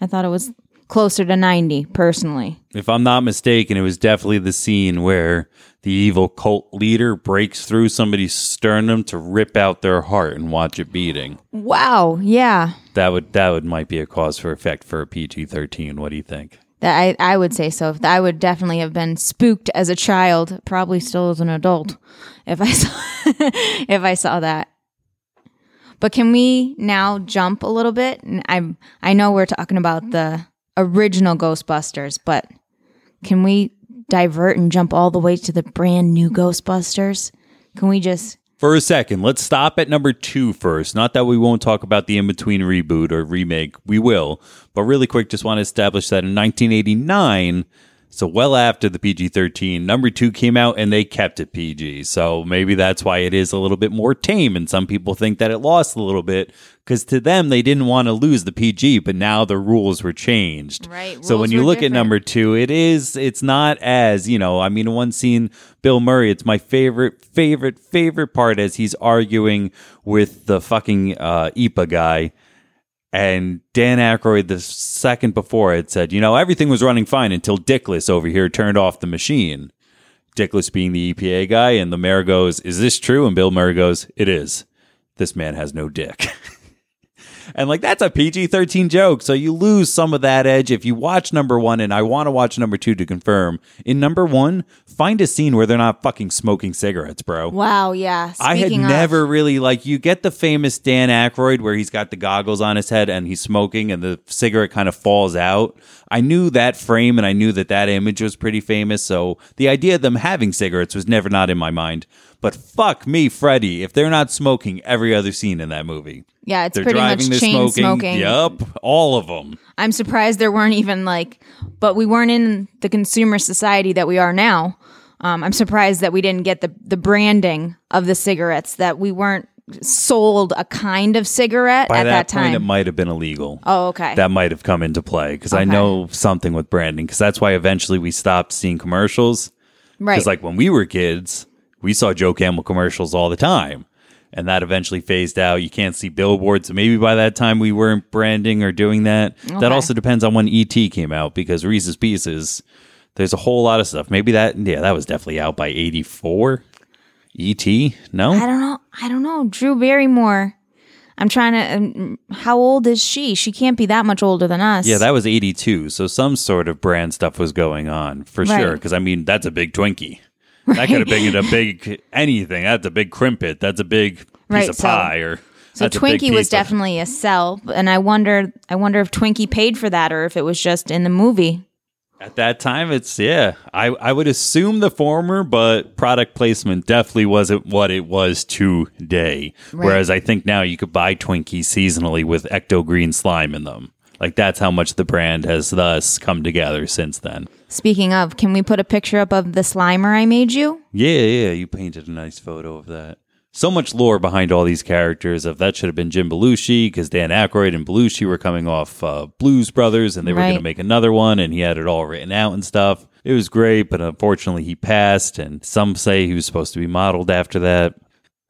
I thought it was closer to 90, personally. If I'm not mistaken, it was definitely the scene where the evil cult leader breaks through somebody's sternum to rip out their heart and watch it beating. Wow, yeah. That would that would might be a cause for effect for a PG-13. What do you think? That I, I would say so. I would definitely have been spooked as a child, probably still as an adult, if I (laughs) saw if I saw that. But can we now jump a little bit? And I I know we're talking about the original Ghostbusters, but can we divert and jump all the way to the brand new Ghostbusters? Can we just For a second, let's stop at number two first. Not that we won't talk about the in between reboot or remake, we will. But really quick, just want to establish that in 1989, so well after the PG 13, number two came out and they kept it PG. So maybe that's why it is a little bit more tame. And some people think that it lost a little bit because to them, they didn't want to lose the PG, but now the rules were changed. Right, So when you look at number two, it is, it's not as, you know, I mean, one scene, Bill Murray, it's my favorite, favorite, favorite part as he's arguing with the fucking uh, EPA guy. And Dan Aykroyd, the second before, had said, you know, everything was running fine until Dickless over here turned off the machine. Dickless being the EPA guy, and the mayor goes, Is this true? And Bill Murray goes, It is. This man has no dick. (laughs) And like that's a PG 13 joke. So you lose some of that edge if you watch number one. And I want to watch number two to confirm. In number one, find a scene where they're not fucking smoking cigarettes, bro. Wow, yeah. I had of- never really like you get the famous Dan Aykroyd where he's got the goggles on his head and he's smoking and the cigarette kind of falls out. I knew that frame and I knew that that image was pretty famous. So the idea of them having cigarettes was never not in my mind. But fuck me, Freddy, if they're not smoking every other scene in that movie. Yeah, it's They're pretty driving, much chain smoking. smoking. Yup, all of them. I'm surprised there weren't even like, but we weren't in the consumer society that we are now. Um, I'm surprised that we didn't get the the branding of the cigarettes that we weren't sold a kind of cigarette By at that, that, point, time. it might have been illegal. oh, okay. That might have come into play because I know something with branding because that's why eventually we stopped seeing commercials. right. Because like when we were kids, we saw Joe Camel commercials all the time. And that eventually phased out. You can't see billboards. So maybe by that time we weren't branding or doing that. That also depends on when ET came out because Reese's Pieces, there's a whole lot of stuff. Maybe that, yeah, that was definitely out by 84. ET? No? I don't know. I don't know. Drew Barrymore. I'm trying to. Um, how old is she? She can't be that much older than us. Yeah, that was 82. So some sort of brand stuff was going on for Right. sure. Because I mean, that's a big Twinkie. That could have been a big anything. That's a big crimpet. That's a big piece Right, of so- pie. Or So that's a big Twinkie was definitely a sell, and I wonder. I wonder if Twinkie paid for that or if it was just in the movie. At that time, it's yeah. I I would assume the former, but product placement definitely wasn't what it was today. Whereas I think now you could buy Twinkies seasonally with Ecto Green slime in them. Like that's how much the brand has thus come together since then. Speaking of, can we put a picture up of the Slimer I made you? Yeah, yeah, you painted a nice photo of that. So much lore behind all these characters. Of that should have been Jim Belushi because Dan Aykroyd and Belushi were coming off uh, Blues Brothers, and they were going to make another one, and he had it all written out and stuff. It was great, but unfortunately, he passed, and some say he was supposed to be modeled after that.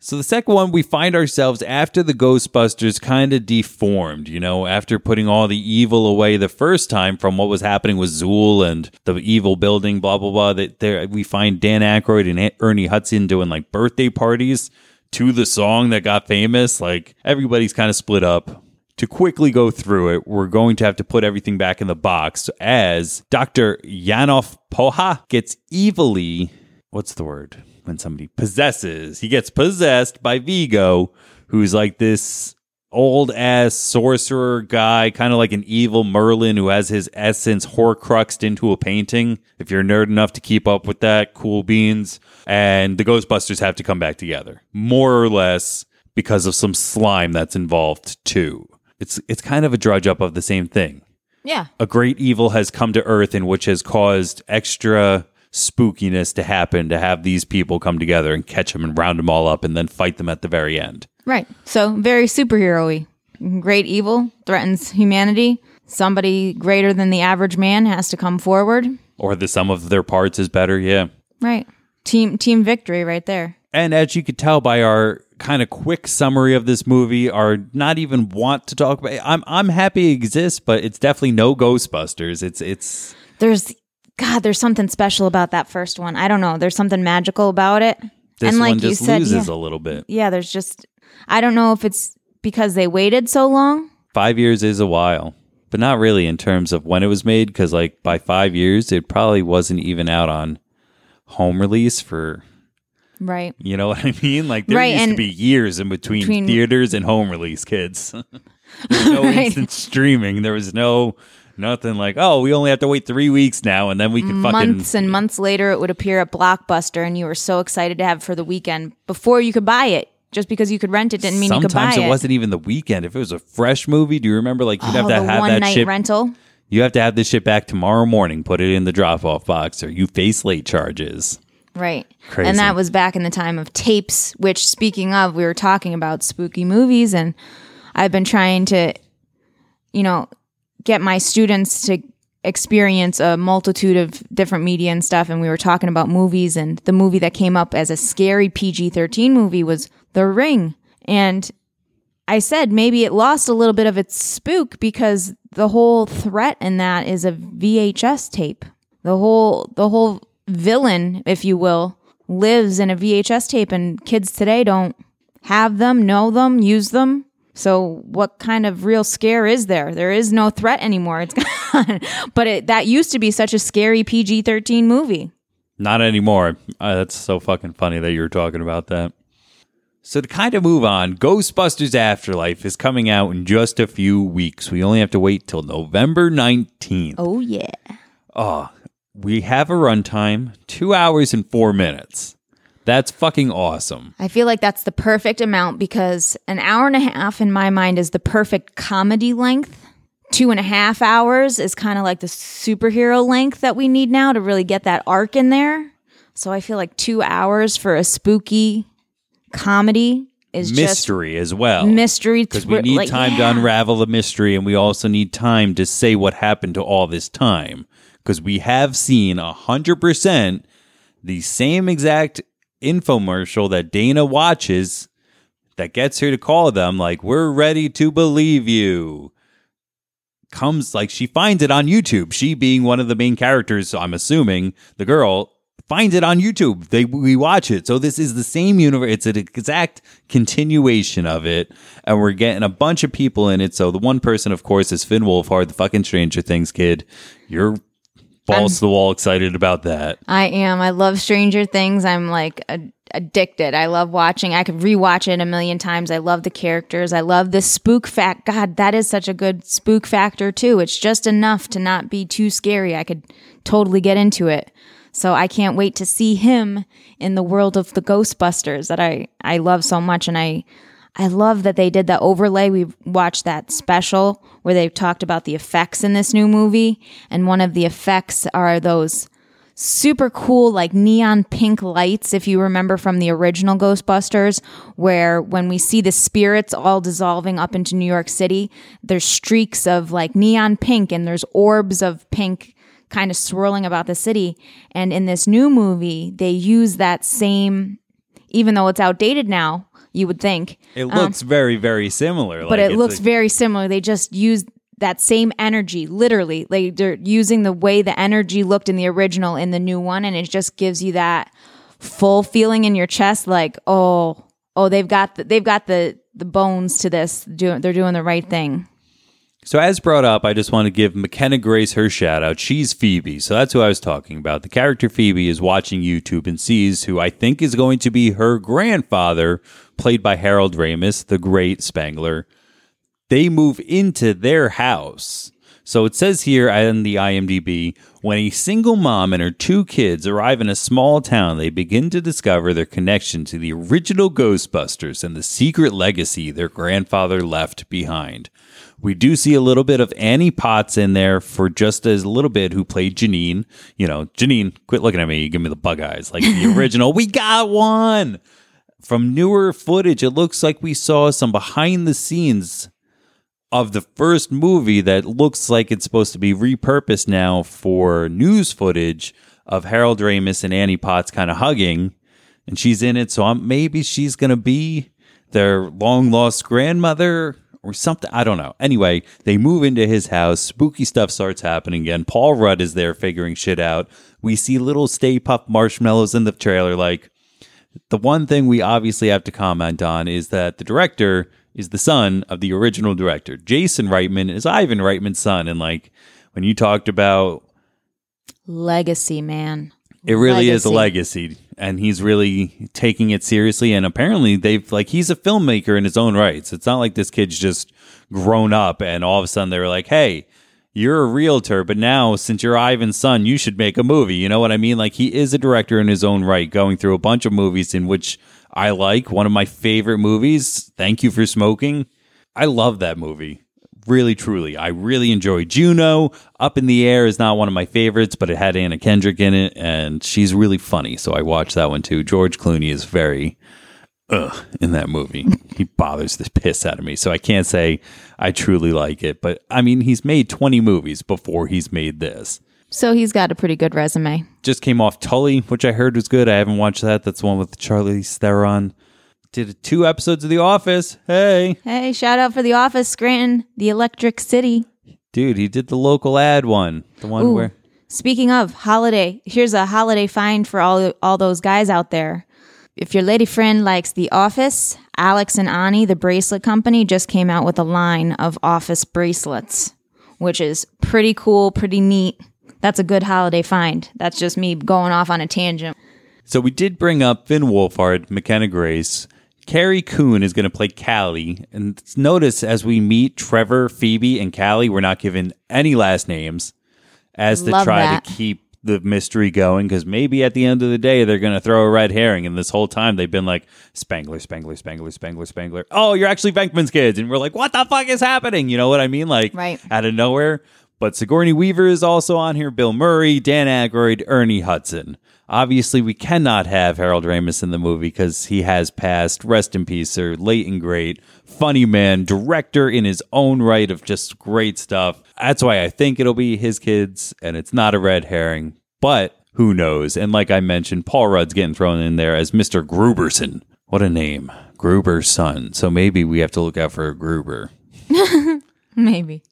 So the second one, we find ourselves after the Ghostbusters kind of deformed, you know, after putting all the evil away the first time from what was happening with Zuul and the evil building, blah blah blah. That there we find Dan Aykroyd and Ernie Hudson doing like birthday parties to the song that got famous. Like everybody's kind of split up. To quickly go through it, we're going to have to put everything back in the box as Dr. Yanov Poha gets evilly what's the word when somebody possesses. He gets possessed by vigo who's like this old ass sorcerer guy kind of like an evil merlin who has his essence horcruxed into a painting if you're nerd enough to keep up with that cool beans. And the ghostbusters have to come back together more or less because of some slime that's involved too. It's it's kind of a drudge up of the same thing. Yeah. a great evil has come to earth and which has caused extra spookiness to happen to have these people come together and catch them and round them all up and then fight them at the very end. Right. So very superhero-y. Great evil threatens humanity. Somebody greater than the average man has to come forward. Or the sum of their parts is better, yeah. Right. Team team victory right there. And as you could tell by our kind of quick summary of this movie, our not even want to talk about it, I'm I'm happy it exists, but it's definitely no Ghostbusters. It's it's There's God, there's something special about that first one. I don't know. There's something magical about it. this and like one you just said, loses yeah, a little bit. yeah, there's just I don't know if it's because they waited so long. Five years is a while, but not really in terms of when it was made, because like by five years, it probably wasn't even out on home release for Right. you know (laughs) what I mean? Like there Right, used to be years in between, between- theaters and home release, kids. (laughs) there was no (laughs) Right. instant streaming. There was no nothing like, oh, we only have to wait three weeks now, and then we can fucking months and months later it would appear at Blockbuster and you were so excited to have it for the weekend before you could buy it. Just because you could rent it didn't mean you could buy it. Sometimes it. it wasn't even the weekend. If it was a fresh movie, do you remember? Like you'd have oh, to the have one that night shit. rental. You have to have this shit back tomorrow morning. Put it in the drop off box, or you face late charges. Right. Crazy. And that was back in the time of tapes, which speaking of, we were talking about spooky movies and I've been trying to, you know, get my students to experience a multitude of different media and stuff. And we were talking about movies and the movie that came up as a scary PG 13 movie was The Ring. And I said maybe it lost a little bit of its spook because the whole threat in that is a VHS tape. The whole the whole villain, if you will, lives in a VHS tape and kids today don't have them, know them, use them. So what kind of real scare is there? There is no threat anymore. It's (laughs) gone. but it, that used to be such a scary PG-13 movie. Not anymore. Uh, that's so fucking funny that you were talking about that. So to kind of move on, Ghostbusters Afterlife is coming out in just a few weeks. We only have to wait till November 19th. Oh yeah. Oh, we have a runtime, two hours and four minutes. That's fucking awesome. I feel like that's the perfect amount because an hour and a half in my mind is the perfect comedy length. Two and a half hours is kind of like the superhero length that we need now to really get that arc in there. So I feel like two hours for a spooky comedy is Mystery as well. mystery. Because we need like, time to unravel the mystery, and we also need time to say what happened to all this time. Because we have seen a hundred percent the same exact infomercial that Dana watches that gets her to call them like, "We're ready to believe you." Comes like she finds it on YouTube. She being one of the main characters, I'm assuming the girl finds it on YouTube. They we watch it. So this is the same universe. It's an exact continuation of it, and we're getting a bunch of people in it. So the one person, of course, is Finn Wolfhard, the fucking Stranger Things kid. You're balls to the wall excited about that. I am. I love Stranger Things. I'm like a- addicted. I love watching. I could rewatch it a million times. I love the characters. I love the spook fact. God, that is such a good spook factor too. It's just enough to not be too scary. I could totally get into it. So I can't wait to see him in the world of the Ghostbusters that I I love so much and I I love that they did the overlay. We watched that special where they talked about the effects in this new movie, and one of the effects are those super cool, like neon pink lights, if you remember from the original Ghostbusters, where when we see the spirits all dissolving up into New York City, there's streaks of like neon pink and there's orbs of pink kind of swirling about the city. And in this new movie, they use that same, even though it's outdated now, you would think. It looks very, very similar. Um, but it looks very similar. They just used that same energy, literally. Like they're using the way the energy looked in the original in the new one, and it just gives you that full feeling in your chest, like oh, oh, they've got the, they've got the the bones to this. Do, they're doing the right thing. So, as brought up, I just want to give McKenna Grace her shout out. She's Phoebe. So, that's who I was talking about. The character Phoebe is watching YouTube and sees who I think is going to be her grandfather, played by Harold Ramis, the great Spangler. They move into their house. So it says here in the IMDb when a single mom and her two kids arrive in a small town, they begin to discover their connection to the original Ghostbusters and the secret legacy their grandfather left behind. We do see a little bit of Annie Potts in there for just as a little bit who played Janine. You know, Janine, quit looking at me. You Give me the bug eyes. Like the (laughs) original. we got one. From newer footage, it looks like we saw some behind the scenes of the first movie that looks like it's supposed to be repurposed now for news footage of Harold Ramis and Annie Potts kind of hugging. And she's in it. So I'm, maybe she's going to be their long lost grandmother or something. I don't know. Anyway, they move into his house. Spooky stuff starts happening again. Paul Rudd is there figuring shit out. We see little Stay Puft marshmallows in the trailer. Like, the one thing we obviously have to comment on is that the director is the son of the original director. Jason Reitman is Ivan Reitman's son. And, like, when you talked about Legacy, man. it really is a Legacy. And he's really taking it seriously. And apparently, they've like he's a filmmaker in his own rights. It's not like this kid's just grown up and all of a sudden they were like, "Hey, you're a realtor, but now since you're Ivan's son, you should make a movie." You know what I mean? Like he is a director in his own right, going through a bunch of movies in which I like. One of my favorite movies, Thank You for Smoking. I love that movie. Really, truly. I really enjoy Juno. Up in the Air is not one of my favorites, but it had Anna Kendrick in it, and she's really funny. So I watched that one too. George Clooney is very ugh in that movie. he bothers the piss out of me. So I can't say I truly like it. But I mean, he's made 20 movies before he's made this. So he's got a pretty good resume. Just came off Tully, which I heard was good. I haven't watched that. That's the one with Charlie Theron. Did two episodes of The Office. Hey. Hey, shout out for The Office, Scranton, the Electric City. Dude, he did the local ad one. The one Ooh. where Speaking of holiday, here's a holiday find for all all those guys out there. If your lady friend likes The Office, Alex and Ani, the bracelet company, just came out with a line of office bracelets, which is pretty cool, pretty neat. That's a good holiday find. That's just me going off on a tangent. So we did bring up Finn Wolfhard, McKenna Grace. Carrie Coon is going to play Callie. And notice as we meet Trevor, Phoebe, and Callie, we're not given any last names as to Love try that. to keep the mystery going because maybe at the end of the day they're going to throw a red herring and this whole time they've been like spangler spangler spangler spangler spangler oh you're actually venkman's kids and we're like what the fuck is happening you know what i mean like Right. out of nowhere but Sigourney Weaver is also on here, Bill Murray, Dan Aykroyd, Ernie Hudson. Obviously, we cannot have Harold Ramis in the movie because he has passed. Rest in peace, sir. Late and great. Funny man, director in his own right of just great stuff. That's why I think it'll be his kids, and it's not a red herring. But who knows? And like I mentioned, Paul Rudd's getting thrown in there as Mr. Grooberson. What a name. Gruber's son. So maybe we have to look out for a Gruber (laughs) Maybe.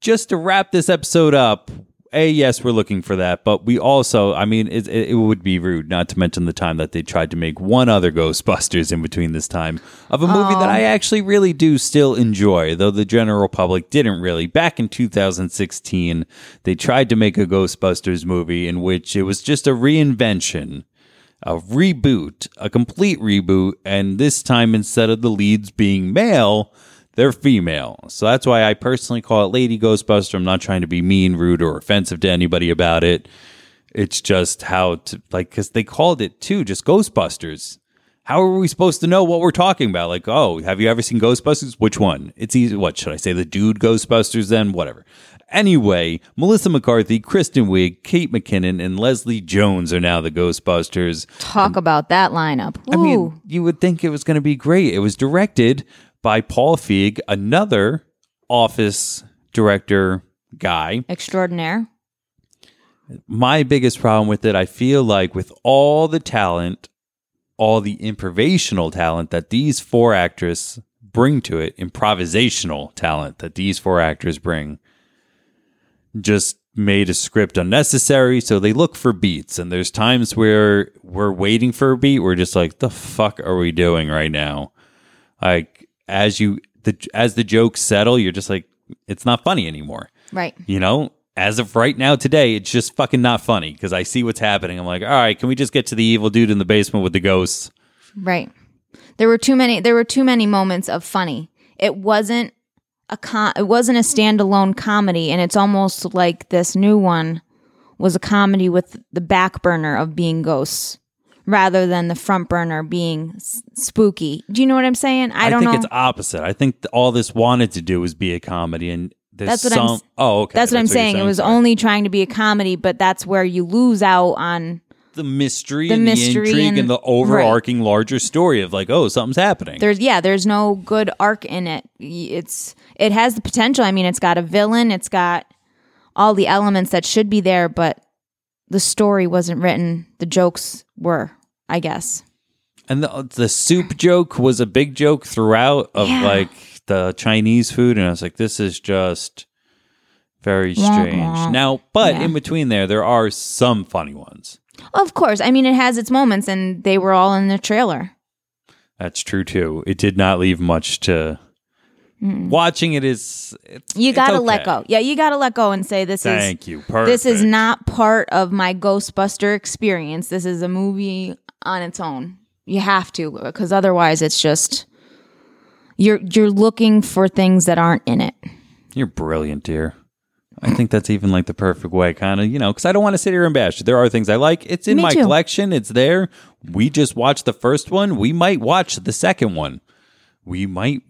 just to wrap this episode up, a yes, we're looking for that, but we also, I mean, it, it, it would be rude not to mention the time that they tried to make one other (laughs) Ghostbusters in between this time of a movie that I actually really do still enjoy, though the general public didn't really. Back in 2016, they tried to make a Ghostbusters movie in which it was just a reinvention a reboot, a complete reboot, and this time instead of the leads being male, they're female. So that's why I personally call it Lady Ghostbuster. I'm not trying to be mean, rude, or offensive to anybody about it. It's just how to like because they called it too, just Ghostbusters. How are we supposed to know what we're talking about? Like, oh, have you ever seen Ghostbusters? Which one? It's easy. What should I say? The dude Ghostbusters? Then whatever. Anyway, Melissa McCarthy, Kristen Wiig, Kate McKinnon, and Leslie Jones are now the Ghostbusters. Talk about that lineup. I mean, you would think it was going to be great. It was directed by Paul Feig, another Office director guy. extraordinaire. My biggest problem with it, I feel like with all the talent, all the improvisational talent that these four actors bring to it, improvisational talent that these four actors bring, just made a script unnecessary. So they look for beats, and there's times where we're waiting for a beat. We're just like, the fuck are we doing right now? Like as you the as the jokes settle, you're just like, it's not funny anymore. Right. You know, as of right now today, it's just fucking not funny because I see what's happening. I'm like, all right, can we just get to the evil dude in the basement with the ghosts? Right. There were too many there were too many moments of funny. It wasn't a con- it wasn't a standalone comedy, and it's almost like this new one was a comedy with the back burner of being ghosts rather than the front burner being s- spooky. Do you know what I'm saying? I, I, don't think know. it's opposite. I think th- all this wanted to do was be a comedy, and That's what some. I'm oh, okay. that's what I'm you're saying. It was Sorry. only trying to be a comedy, but that's where you lose out on. the mystery, the and mystery the intrigue, and- and, the overarching larger story of like, oh, something's happening. There's yeah, there's no good arc in it. It's it has the potential. I mean, it's got a villain. It's got all the elements that should be there, but the story wasn't written. The jokes were, I guess. And the the soup joke was a big joke throughout of Yeah. like the Chinese food, and I was like, this is just very strange. wah. Now, but Yeah. in between there, there are some funny ones. Of course, I mean it has its moments, and they were all in the trailer. That's true too. It did not leave much to. Watching it is it's, You got to okay. let go. Yeah, you got to let go and say this is Thank you. Perfect. this is not part of my Ghostbuster experience. This is a movie on its own. You have to because otherwise it's just you're you're looking for things that aren't in it. You're brilliant, dear. I think that's even like the perfect way, kind of, you know, because I don't want to sit here and bash. There are things I like. It's in Me my too. collection. It's there. We just watched the first one. We might watch the second one. We might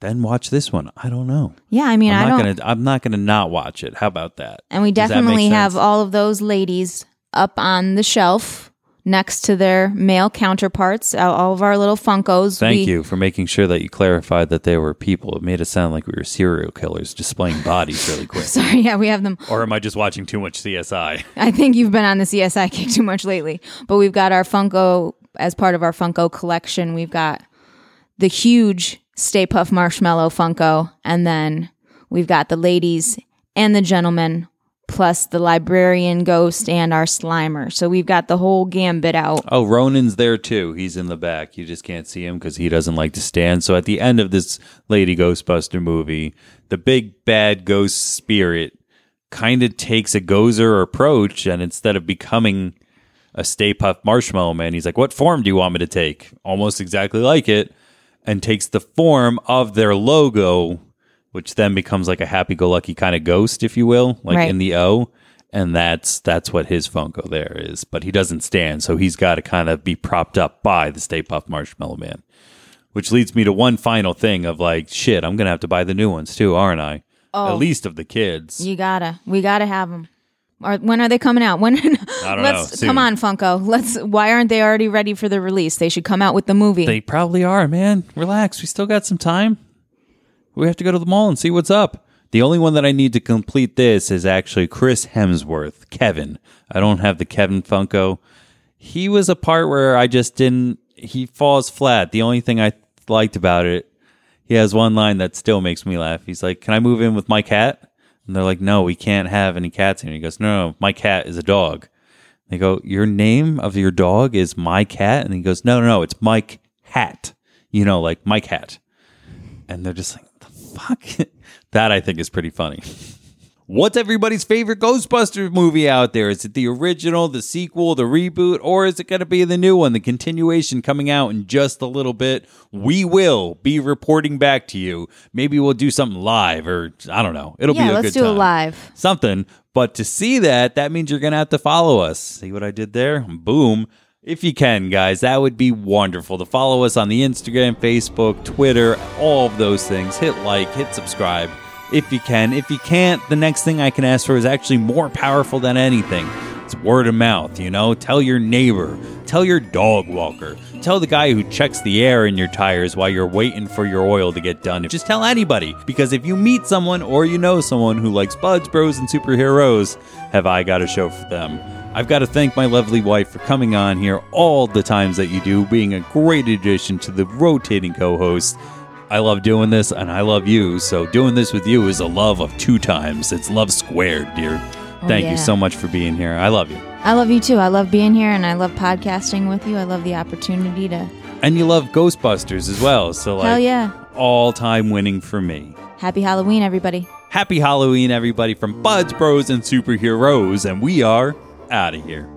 then watch this one. I don't know. Yeah, I mean I'm I not don't gonna. I'm not gonna not watch it. How about that? and we Does that definitely have all of those ladies up on the shelf next to their male counterparts, all- of our little Funkos. Thank We- you for making sure that you clarified that they were people. It made it sound like we were serial killers displaying bodies really quick. (laughs) Sorry, yeah, we have them Or am I just watching too much CSI? I think you've been on the CSI kick too much lately. But we've got our Funko as part of our Funko collection. We've got the huge Stay Puft Marshmallow Funko, and then we've got the ladies and the gentlemen, plus the librarian ghost and our Slimer. So we've got the whole gambit out. Oh, Ronan's there too. He's in the back. You just can't see him because he doesn't like to stand. So at the end of this Lady Ghostbuster movie, the big bad ghost spirit kind of takes a gozer approach, and instead of becoming a Stay Puft Marshmallow Man, he's like, "What form do you want me to take?" Almost exactly like it, and takes the form of their logo, which then becomes like a happy-go-lucky kind of ghost, if you will, like Right. in the O and that's that's what his Funko there is. But he doesn't stand, so he's got to kind of be propped up by the Stay Puft Marshmallow Man. Which leads me to one final thing of like, shit, I'm gonna have to buy the new ones too, aren't I? Oh, At least of the kids. You gotta, we gotta have them. Or when are they coming out? When? (laughs) I don't know. let's Soon. come on, Funko. Let's. Why aren't they already ready for the release? They should come out with the movie. They probably are, man. Relax. We still got some time. We have to go to the mall and see what's up. The only one that I need to complete this is actually Chris Hemsworth, Kevin. I don't have the Kevin Funko. He was a part where I just didn't. He falls flat. The only thing I liked about it, he has one line that still makes me laugh. He's like, "Can I move in with my cat?" And they're like, "No, we can't have any cats in." here." He goes, "No, no, my cat is a dog." They go, Your name of your dog is My Cat? And he goes, No, no, no, it's Mike Hat. You know, like Mike Hat. And they're just like, fuck? (laughs) that I think is pretty funny. (laughs) What's everybody's favorite Ghostbusters movie out there? Is it the original, the sequel, the reboot, or is it going to be the new one, the continuation coming out in just a little bit? We will be reporting back to you. Maybe we'll do something live, or I don't know. It'll yeah, be a let's good do it live. something. But to see that, that means you're going to have to follow us. See what I did there? Boom. If you can, guys, that would be wonderful to follow us on the Instagram, Facebook, Twitter, all of those things. Hit like, hit subscribe if you can. If you can't, the next thing I can ask for is actually more powerful than anything. It's word of mouth, you know? Tell your neighbor, tell your dog walker, tell the guy who checks the air in your tires while you're waiting for your oil to get done. Just tell anybody, because if you meet someone or you know someone who likes Buds, Bros, and Superheroes, have I got a show for them. I've got to thank my lovely wife for coming on here all the times that you do, being a great addition to the rotating co host. I love doing this and I love you. So doing this with you is a love of two times. It's love squared, dear. Oh, thank yeah. you so much for being here. I love you. I love you too. I love being here and I love podcasting with you. I love the opportunity to. And you love Ghostbusters as well. So like Hell yeah. all time winning for me. Happy Halloween, everybody. Happy Halloween, everybody, from Buds, Bros, and Superheroes. And we are out of here.